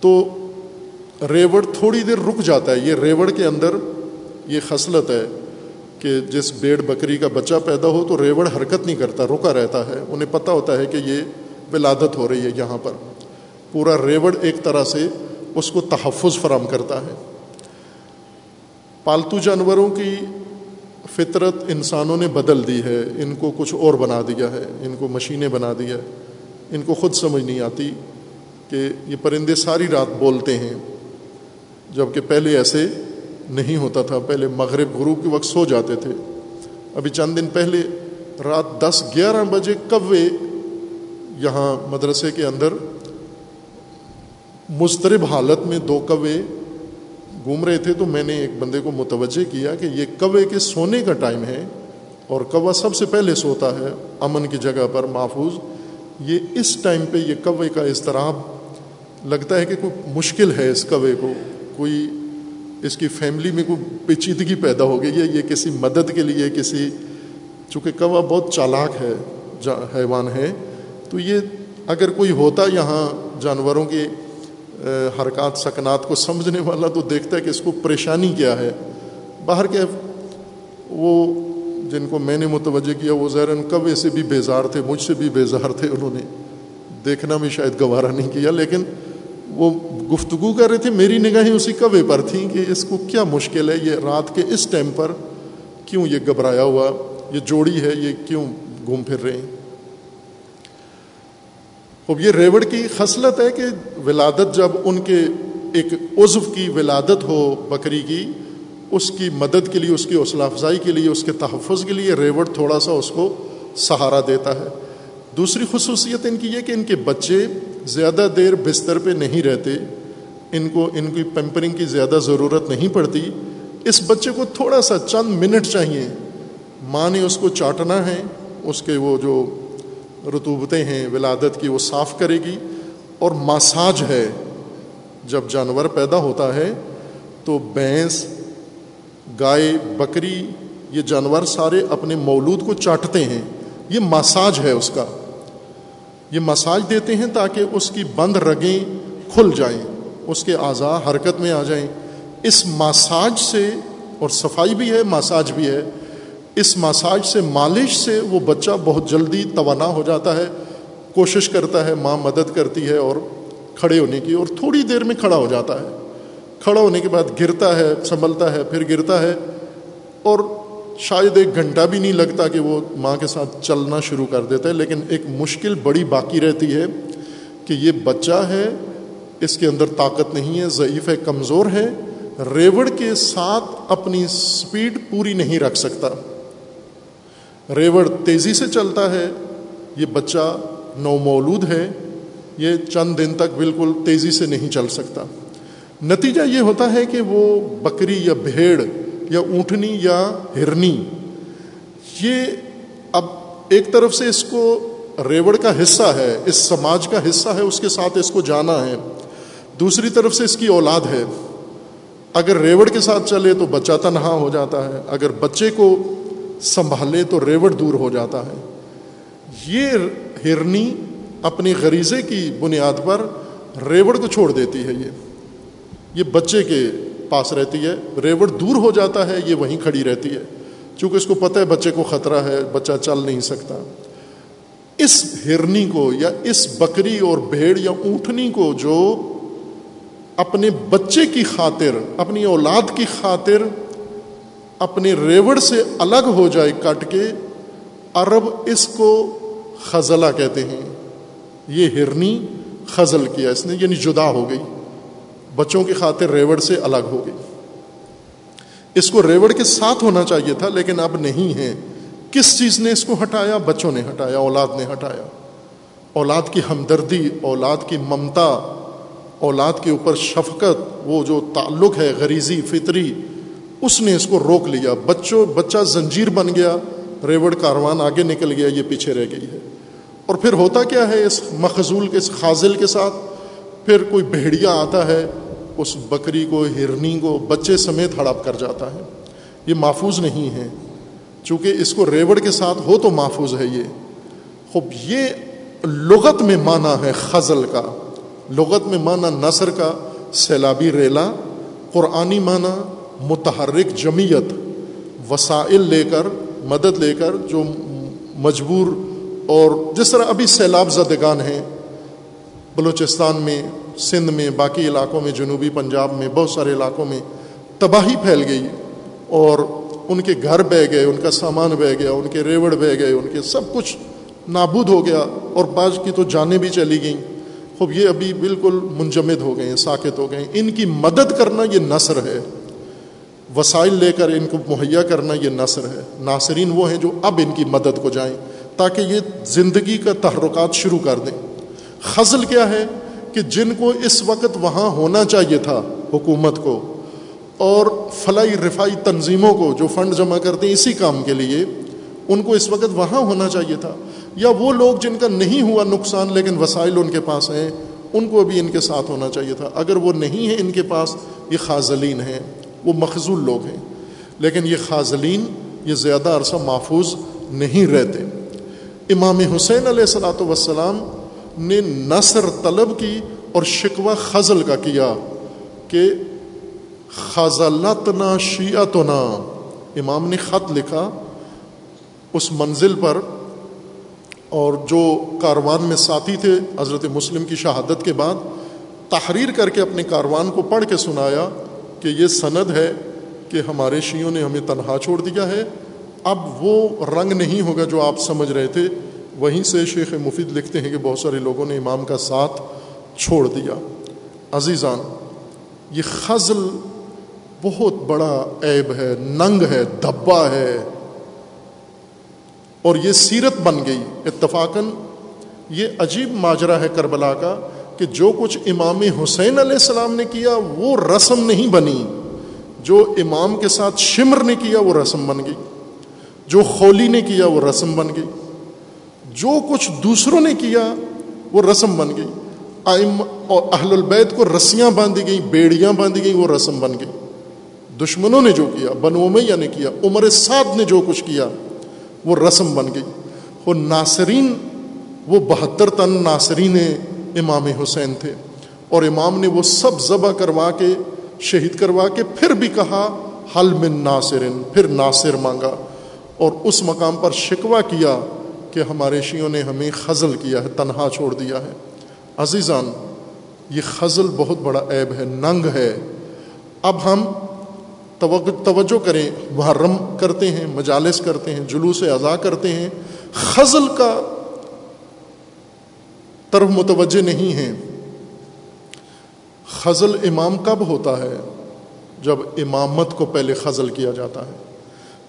تو ریوڑ تھوڑی دیر رک جاتا ہے۔ یہ ریوڑ کے اندر یہ خصلت ہے کہ جس بیڑ بکری کا بچہ پیدا ہو تو ریوڑ حرکت نہیں کرتا، رکا رہتا ہے۔ انہیں پتہ ہوتا ہے کہ یہ ولادت ہو رہی ہے یہاں پر۔ پورا ریوڑ ایک طرح سے اس کو تحفظ فراہم کرتا ہے۔ پالتو جانوروں کی فطرت انسانوں نے بدل دی ہے، ان کو کچھ اور بنا دیا ہے، ان کو مشینیں بنا دیا ان کو خود سمجھ نہیں آتی کہ یہ پرندے ساری رات بولتے ہیں۔ جبکہ پہلے ایسے نہیں ہوتا تھا، پہلے مغرب غروب کے وقت سو جاتے تھے۔ ابھی چند دن پہلے رات دس گیارہ بجے کوے یہاں مدرسے کے اندر مسترب حالت میں دو کوے گھوم رہے تھے تو میں نے ایک بندے کو متوجہ کیا کہ یہ کوے کے سونے کا ٹائم ہے اور کوا سب سے پہلے سوتا ہے، امن کی جگہ پر محفوظ۔ یہ اس ٹائم پہ یہ کوے کا اضطراب لگتا ہے کہ کوئی مشکل ہے اس کوے کو۔ کوئی اس کی فیملی میں کوئی پیچیدگی پیدا ہو گئی ہے، یہ کسی مدد کے لیے، کسی، چونکہ کوا بہت چالاک ہے حیوان ہے۔ تو یہ اگر کوئی ہوتا یہاں جانوروں کی حرکات، سکنات کو سمجھنے والا تو دیکھتا ہے کہ اس کو پریشانی کیا ہے۔ باہر کے وہ جن کو میں نے متوجہ کیا، وہ زہرن کوے سے بھی بیزار تھے، مجھ سے بھی بیزار تھے، انہوں نے دیکھنا بھی شاید گوارا نہیں کیا، لیکن وہ گفتگو کر رہے تھے۔ میری نگاہیں اسی کوے پر تھیں کہ اس کو کیا مشکل ہے، یہ رات کے اس ٹائم پر کیوں یہ گھبرایا ہوا، یہ جوڑی ہے، یہ کیوں گھوم پھر رہے ہیں؟ اب یہ ریوڑ کی خصلت ہے کہ ولادت جب ان کے ایک عزو کی ولادت ہو بکری کی، اس کی مدد کے لیے، اس کی حوصلہ افزائی کے لیے، اس کے تحفظ کے لیے ریوڑ تھوڑا سا اس کو سہارا دیتا ہے۔ دوسری خصوصیت ان کی یہ کہ ان کے بچے زیادہ دیر بستر پہ نہیں رہتے، ان کو، ان کی پیمپرنگ کی زیادہ ضرورت نہیں پڑتی۔ اس بچے کو تھوڑا سا چند منٹ چاہیے، ماں نے اس کو چاٹنا ہے، اس کے وہ جو رتوبتیں ہیں، ولادت کی، وہ صاف کرے گی۔ اور ماساج ہے۔ جب جانور پیدا ہوتا ہے تو بھینس، گائے، بکری، یہ جانور سارے اپنے مولود کو چاٹتے ہیں۔ یہ مساج ہے اس کا۔ یہ مساج دیتے ہیں تاکہ اس کی بند رگیں کھل جائیں، اس کے اعضاء حرکت میں آ جائیں۔ اس مساج سے، اور صفائی بھی ہے مساج بھی ہے۔ اس مساج سے مالش سے وہ بچہ بہت جلدی توانا ہو جاتا ہے، کوشش کرتا ہے، ماں مدد کرتی ہے اور کھڑے ہونے کی، اور تھوڑی دیر میں کھڑا ہو جاتا ہے۔ کھڑا ہونے کے بعد گرتا ہے، سنبھلتا ہے، پھر گرتا ہے۔ اور شاید ایک گھنٹہ بھی نہیں لگتا کہ وہ ماں کے ساتھ چلنا شروع کر دیتا ہے، لیکن ایک مشکل بڑی باقی رہتی ہے کہ یہ بچہ ہے، اس کے اندر طاقت نہیں ہے، ضعیف ہے، کمزور ہے۔ ریوڑ کے ساتھ اپنی سپیڈ پوری نہیں رکھ سکتا۔ ریوڑ تیزی سے چلتا ہے۔ یہ بچہ نو مولود ہے۔ یہ چند دن تک بالکل تیزی سے نہیں چل سکتا۔ نتیجہ یہ ہوتا ہے کہ وہ بکری یا بھیڑ یا اونٹنی یا ہرنی۔ یہ اب ایک طرف سے اس کو ریوڑ کا حصہ ہے، اس سماج کا حصہ ہے، اس کے ساتھ اس کو جانا ہے۔ دوسری طرف سے اس کی اولاد ہے۔ اگر ریوڑ کے ساتھ چلے تو بچہ تنہا ہو جاتا ہے۔ اگر بچے کو سنبھالے تو ریوڑ دور ہو جاتا ہے۔ یہ ہرنی اپنی غریزے کی بنیاد پر ریوڑ کو چھوڑ دیتی ہے یہ۔ یہ بچے کے پاس رہتی ہے، ریوڑ دور ہو جاتا ہے، یہ وہیں کھڑی رہتی ہے۔ چونکہ اس کو پتہ ہے بچے کو خطرہ ہے، بچہ چل نہیں سکتا۔ اس ہرنی کو یا اس بکری اور بھیڑ یا اونٹنی کو جو اپنے بچے کی خاطر، اپنی اولاد کی خاطر اپنے ریوڑ سے الگ ہو جائے، کٹ کے عرب اس کو خزلہ کہتے ہیں۔ یہ ہرنی خزل کیا، اس نے یعنی جدا ہو گئی۔ بچوں کی خاطر ریوڑ سے الگ ہو گئی۔ اس کو ریوڑ کے ساتھ ہونا چاہیے تھا، لیکن اب نہیں ہے۔ کس چیز نے اس کو ہٹایا؟ بچوں نے ہٹایا، اولاد نے ہٹایا۔ اولاد کی ہمدردی، اولاد کی ممتا، اولاد کے اوپر شفقت، وہ جو تعلق ہے، غریزی، فطری اس نے اس کو روک لیا۔ بچوں، بچہ زنجیر بن گیا۔ ریوڑ کاروان آگے نکل گیا، یہ پیچھے رہ گئی ہے۔ اور پھر ہوتا کیا ہے اس مخضول کے، اس خاضل کے ساتھ؟ پھر کوئی بھیڑیا آتا ہے، اس بکری کو، ہرنی کو بچے سمیت ہڑپ کر جاتا ہے۔ یہ محفوظ نہیں ہے۔ چونکہ اس کو ریوڑ کے ساتھ ہو تو محفوظ ہے یہ۔ خوب، یہ لغت میں مانا ہے خزل کا۔ لغت میں مانا نثر کا، سیلابی ریلا قرآنی معنی متحرک جمعیت، وسائل لے کر، مدد لے کر، جو مجبور اور جس طرح ابھی سیلاب زدگان ہیں، بلوچستان میں، سندھ میں، باقی علاقوں میں، جنوبی پنجاب میں، بہت سارے علاقوں میں تباہی پھیل گئی اور ان کے گھر بہ گئے، ان کا سامان بہ گیا، ان کے ریوڑ بہ گئے، ان کے سب کچھ نابود ہو گیا اور بعض کی تو جانیں بھی چلی گئیں۔ خوب، یہ ابھی بالکل منجمد ہو گئے ہیں، ساکت ہو گئے ہیں۔ ان کی مدد کرنا یہ نثر ہے۔ وسائل لے کر ان کو مہیا کرنا یہ نثر ہے۔ ناصرین وہ ہیں جو اب ان کی مدد کو جائیں تاکہ یہ زندگی کا تحرکات شروع کر دیں۔ خزل کیا ہے کہ جن کو اس وقت وہاں ہونا چاہیے تھا حکومت کو اور فلائی رفائی تنظیموں کو جو فنڈ جمع کرتے ہیں اسی کام کے لیے ان کو اس وقت وہاں ہونا چاہیے تھا۔ یا وہ لوگ جن کا نہیں ہوا نقصان لیکن وسائل ان کے پاس ہیں، ان کو بھی ان کے ساتھ ہونا چاہیے تھا۔ اگر وہ نہیں ہے ان کے پاس، یہ خاضلین ہیں۔ وہ مخضول لوگ ہیں۔ لیکن یہ خاضلین یہ زیادہ عرصہ محفوظ نہیں رہتے۔ امام حسین علیہ السلاۃ وسلام نے نثر طلب کی اور شکوہ خزل کا کیا کہ خزلتنا شیعتنا۔ امام نے خط لکھا اس منزل پر اور جو کاروان میں ساتھی تھے حضرت مسلم کی شہادت کے بعد تحریر کر کے اپنے کاروان کو پڑھ کے سنایا۔ کہ یہ سند ہے کہ ہمارے شیعوں نے ہمیں تنہا چھوڑ دیا ہے۔ اب وہ رنگ نہیں ہوگا جو آپ سمجھ رہے تھے۔ وہیں سے شیخ مفید لکھتے ہیں کہ بہت سارے لوگوں نے امام کا ساتھ چھوڑ دیا۔ عزیزان، یہ خزل بہت بڑا عیب ہے، ننگ ہے دھبا ہے۔ اور یہ سیرت بن گئی اتفاقاً۔ یہ عجیب ماجرا ہے کربلا کا۔ کہ جو کچھ امام حسین علیہ السلام نے کیا، وہ رسم نہیں بنی۔ جو امام کے ساتھ شمر نے کیا، وہ رسم بن گئی۔ جو خولی نے کیا، وہ رسم بن گئی۔ جو کچھ دوسروں نے کیا، وہ رسم بن گئی۔ آئم اور اہل البید کو رسیاں باندھی گئیں، بیڑیاں باندھی گئیں، وہ رسم بن گئی۔ دشمنوں نے جو کیا بن امیہ نے کیا، عمر سعد نے جو کچھ کیا، وہ رسم بن گئی۔ وہ ناصرین، وہ بہتر تن ناصرین امام حسین تھے۔ اور امام نے وہ سب ذبح کروا کے، شہید کروا کے پھر بھی کہا، حل من ناصرن پھر ناصر مانگا۔ اور اس مقام پر شکوہ کیا کہ ہمارے شیوں نے ہمیں خزل کیا ہے، تنہا چھوڑ دیا ہے۔ عزیزان، یہ خزل بہت بڑا عیب ہے، ننگ ہے۔ اب ہم توجہ کریں، محرم کرتے ہیں، مجالس کرتے ہیں، جلوس اعضا کرتے ہیں۔ خزل کا طرف متوجہ نہیں ہیں۔ خزل امام کب ہوتا ہے؟ جب امامت کو پہلے خزل کیا جاتا ہے۔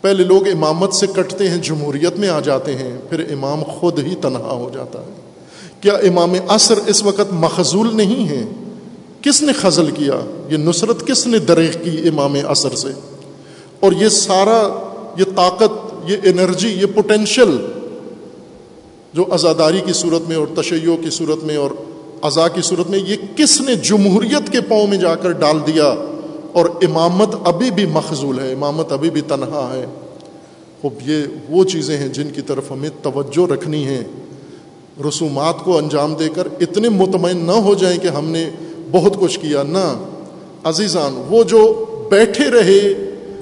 پہلے لوگ امامت سے کٹتے ہیں، جمہوریت میں آ جاتے ہیں، پھر امام خود ہی تنہا ہو جاتا ہے۔ کیا امام اثر اس وقت مخضول نہیں ہے کس نے خزل کیا؟ یہ نصرت کس نے دریغ کی امام اثر سے؟ اور یہ سارا، یہ طاقت، یہ انرجی، یہ پوٹینشل جو ازاداری کی صورت میں اور تشیع کی صورت میں اور ازا کی صورت میں، یہ کس نے جمہوریت کے پاؤں میں جا کر ڈال دیا؟ اور امامت ابھی بھی مخضول ہے، امامت ابھی بھی تنہا ہے۔ خوب، یہ وہ چیزیں ہیں جن کی طرف ہمیں توجہ رکھنی ہے۔ رسومات کو انجام دے کر اتنے مطمئن نہ ہو جائیں کہ ہم نے بہت کچھ کیا۔ نہ، عزیزان، وہ جو بیٹھے رہے،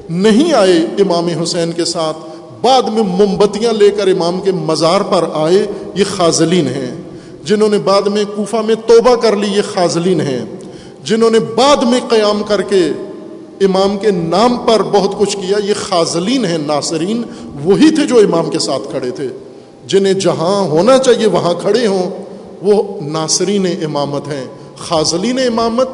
نہیں آئے امام حسین کے ساتھ بعد میں مومبتیاں لے کر امام کے مزار پر آئے، یہ خازلین ہیں۔ جنہوں نے بعد میں کوفہ میں توبہ کر لی، یہ خازلین ہیں۔ جنہوں نے بعد میں قیام کر کے امام کے نام پر بہت کچھ کیا، یہ خازلین ہیں، ناصرین۔ وہی تھے جو امام کے ساتھ کھڑے تھے۔ جنہیں جہاں ہونا چاہیے وہاں کھڑے ہوں۔ وہ ناصرین امامت ہیں خاصلین امامت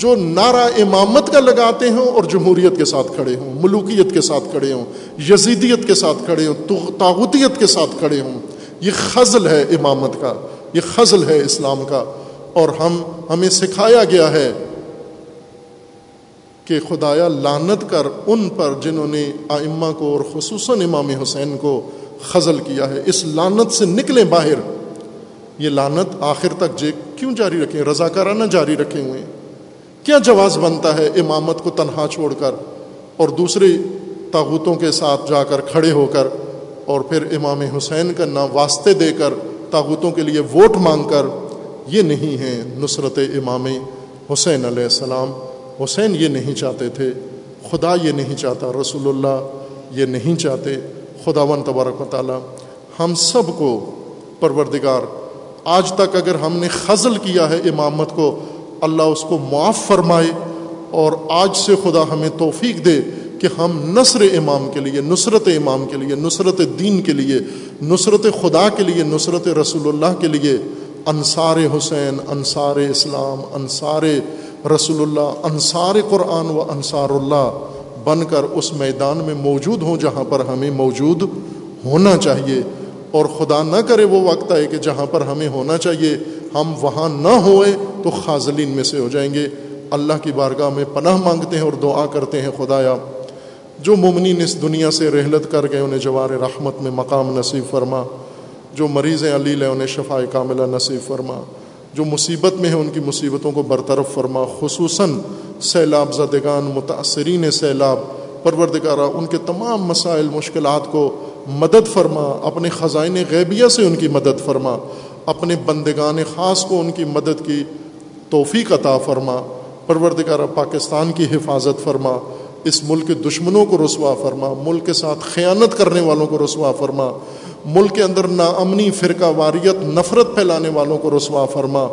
جو نعرہ امامت کا لگاتے ہوں اور جمہوریت کے ساتھ کھڑے ہوں، ملوکیت کے ساتھ کھڑے ہوں، یزیدیت کے ساتھ کھڑے ہوں تاغوتیت کے ساتھ کھڑے ہوں، یہ خزل ہے امامت کا، یہ خزل ہے اسلام کا۔ اور ہم، ہمیں سکھایا گیا ہے کہ خدایا لانت کر ان پر جنہوں نے آئمہ کو اور خصوصاً امام حسین کو خزل کیا ہے۔ اس لانت سے نکلیں باہر۔ یہ لانت آخر تک جے، کیوں جاری رکھیں؟ رضا کارانہ جاری رکھے ہوئے۔ کیا جواز بنتا ہے امامت کو تنہا چھوڑ کر اور دوسرے تاغوتوں کے ساتھ جا کر کھڑے ہو کر اور پھر امام حسین کا نام واسطے دے کر تاغوتوں کے لیے ووٹ مانگ کر یہ نہیں ہے نصرت امام حسین علیہ السلام۔ حسین یہ نہیں چاہتے تھے، خدا یہ نہیں چاہتا، رسول اللہ یہ نہیں چاہتے۔ خدا و تبارک و تعالیٰ ہم سب کو پروردگار، آج تک اگر ہم نے خزل کیا ہے امامت کو اللہ اس کو معاف فرمائے اور آج سے خدا ہمیں توفیق دے کہ ہم نصر امام کے لیے، نصرت امام کے لیے، نصرت دین کے لیے، نصرت خدا کے لیے، نصرت رسول اللہ کے لیے انصار حسین، انصار اسلام، انصار رسول اللہ، انصار قرآن و انصار اللہ بن کر اس میدان میں موجود ہوں جہاں پر ہمیں موجود ہونا چاہیے اور خدا نہ کرے وہ وقت آئے کہ جہاں پر ہمیں ہونا چاہیے۔ ہم وہاں نہ ہوئے تو خاضلین میں سے ہو جائیں گے۔ اللہ کی بارگاہ میں پناہ مانگتے ہیں اور دعا کرتے ہیں، خدایا۔ جو ممنین اس دنیا سے رحلت کر گئے، انہیں جوار رحمت میں مقام نصیب فرما۔ جو مریض علیل ہیں، انہیں شفا کاملہ نصیب فرما۔ جو مصیبت میں ہیں، ان کی مصیبتوں کو برطرف فرما۔ خصوصاً سیلاب زدگان، متاثرین سیلاب، پروردگارہ، ان کے تمام مسائل، مشکلات کو مدد فرما۔ اپنے خزائن غیبیہ سے ان کی مدد فرما۔ اپنے بندگان خاص کو ان کی مدد کی توفیق عطا فرما پروردگارہ پاکستان کی حفاظت فرما، اس ملک کے دشمنوں کو رسوا فرما، ملک کے ساتھ خیانت کرنے والوں کو رسوا فرما، ملک کے اندر ناامنی، فرقہ، واریت، نفرت پھیلانے والوں کو رسوا فرما۔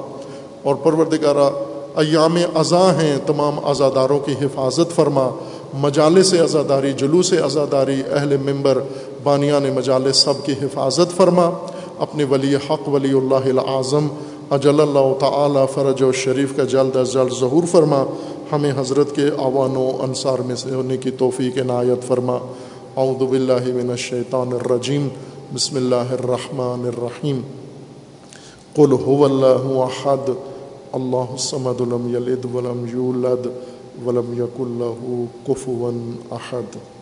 اور پروردگارہ، ایام ازاں ہیں، تمام ازاداروں کی حفاظت فرما۔ مجالس ازاداری جلوس ازاداری اہل ممبر بانیان مجالس، سب کی حفاظت فرما۔ اپنے ولی حق، ولی اللہ العظم، اجل اللہ تعالی فرج و شریف کا جلد از جلد ظہور فرما، ہمیں حضرت کے اعوان و انصار میں سے ہونے کی توفیق عنایت فرما۔ اعوذ باللہ من الشیطان الرجیم، بسم اللہ الرحمن الرحیم۔ قل هو اللہ احد، اللہ الصمد لم یلد ولم یولد ولم یکن له کفوا احد۔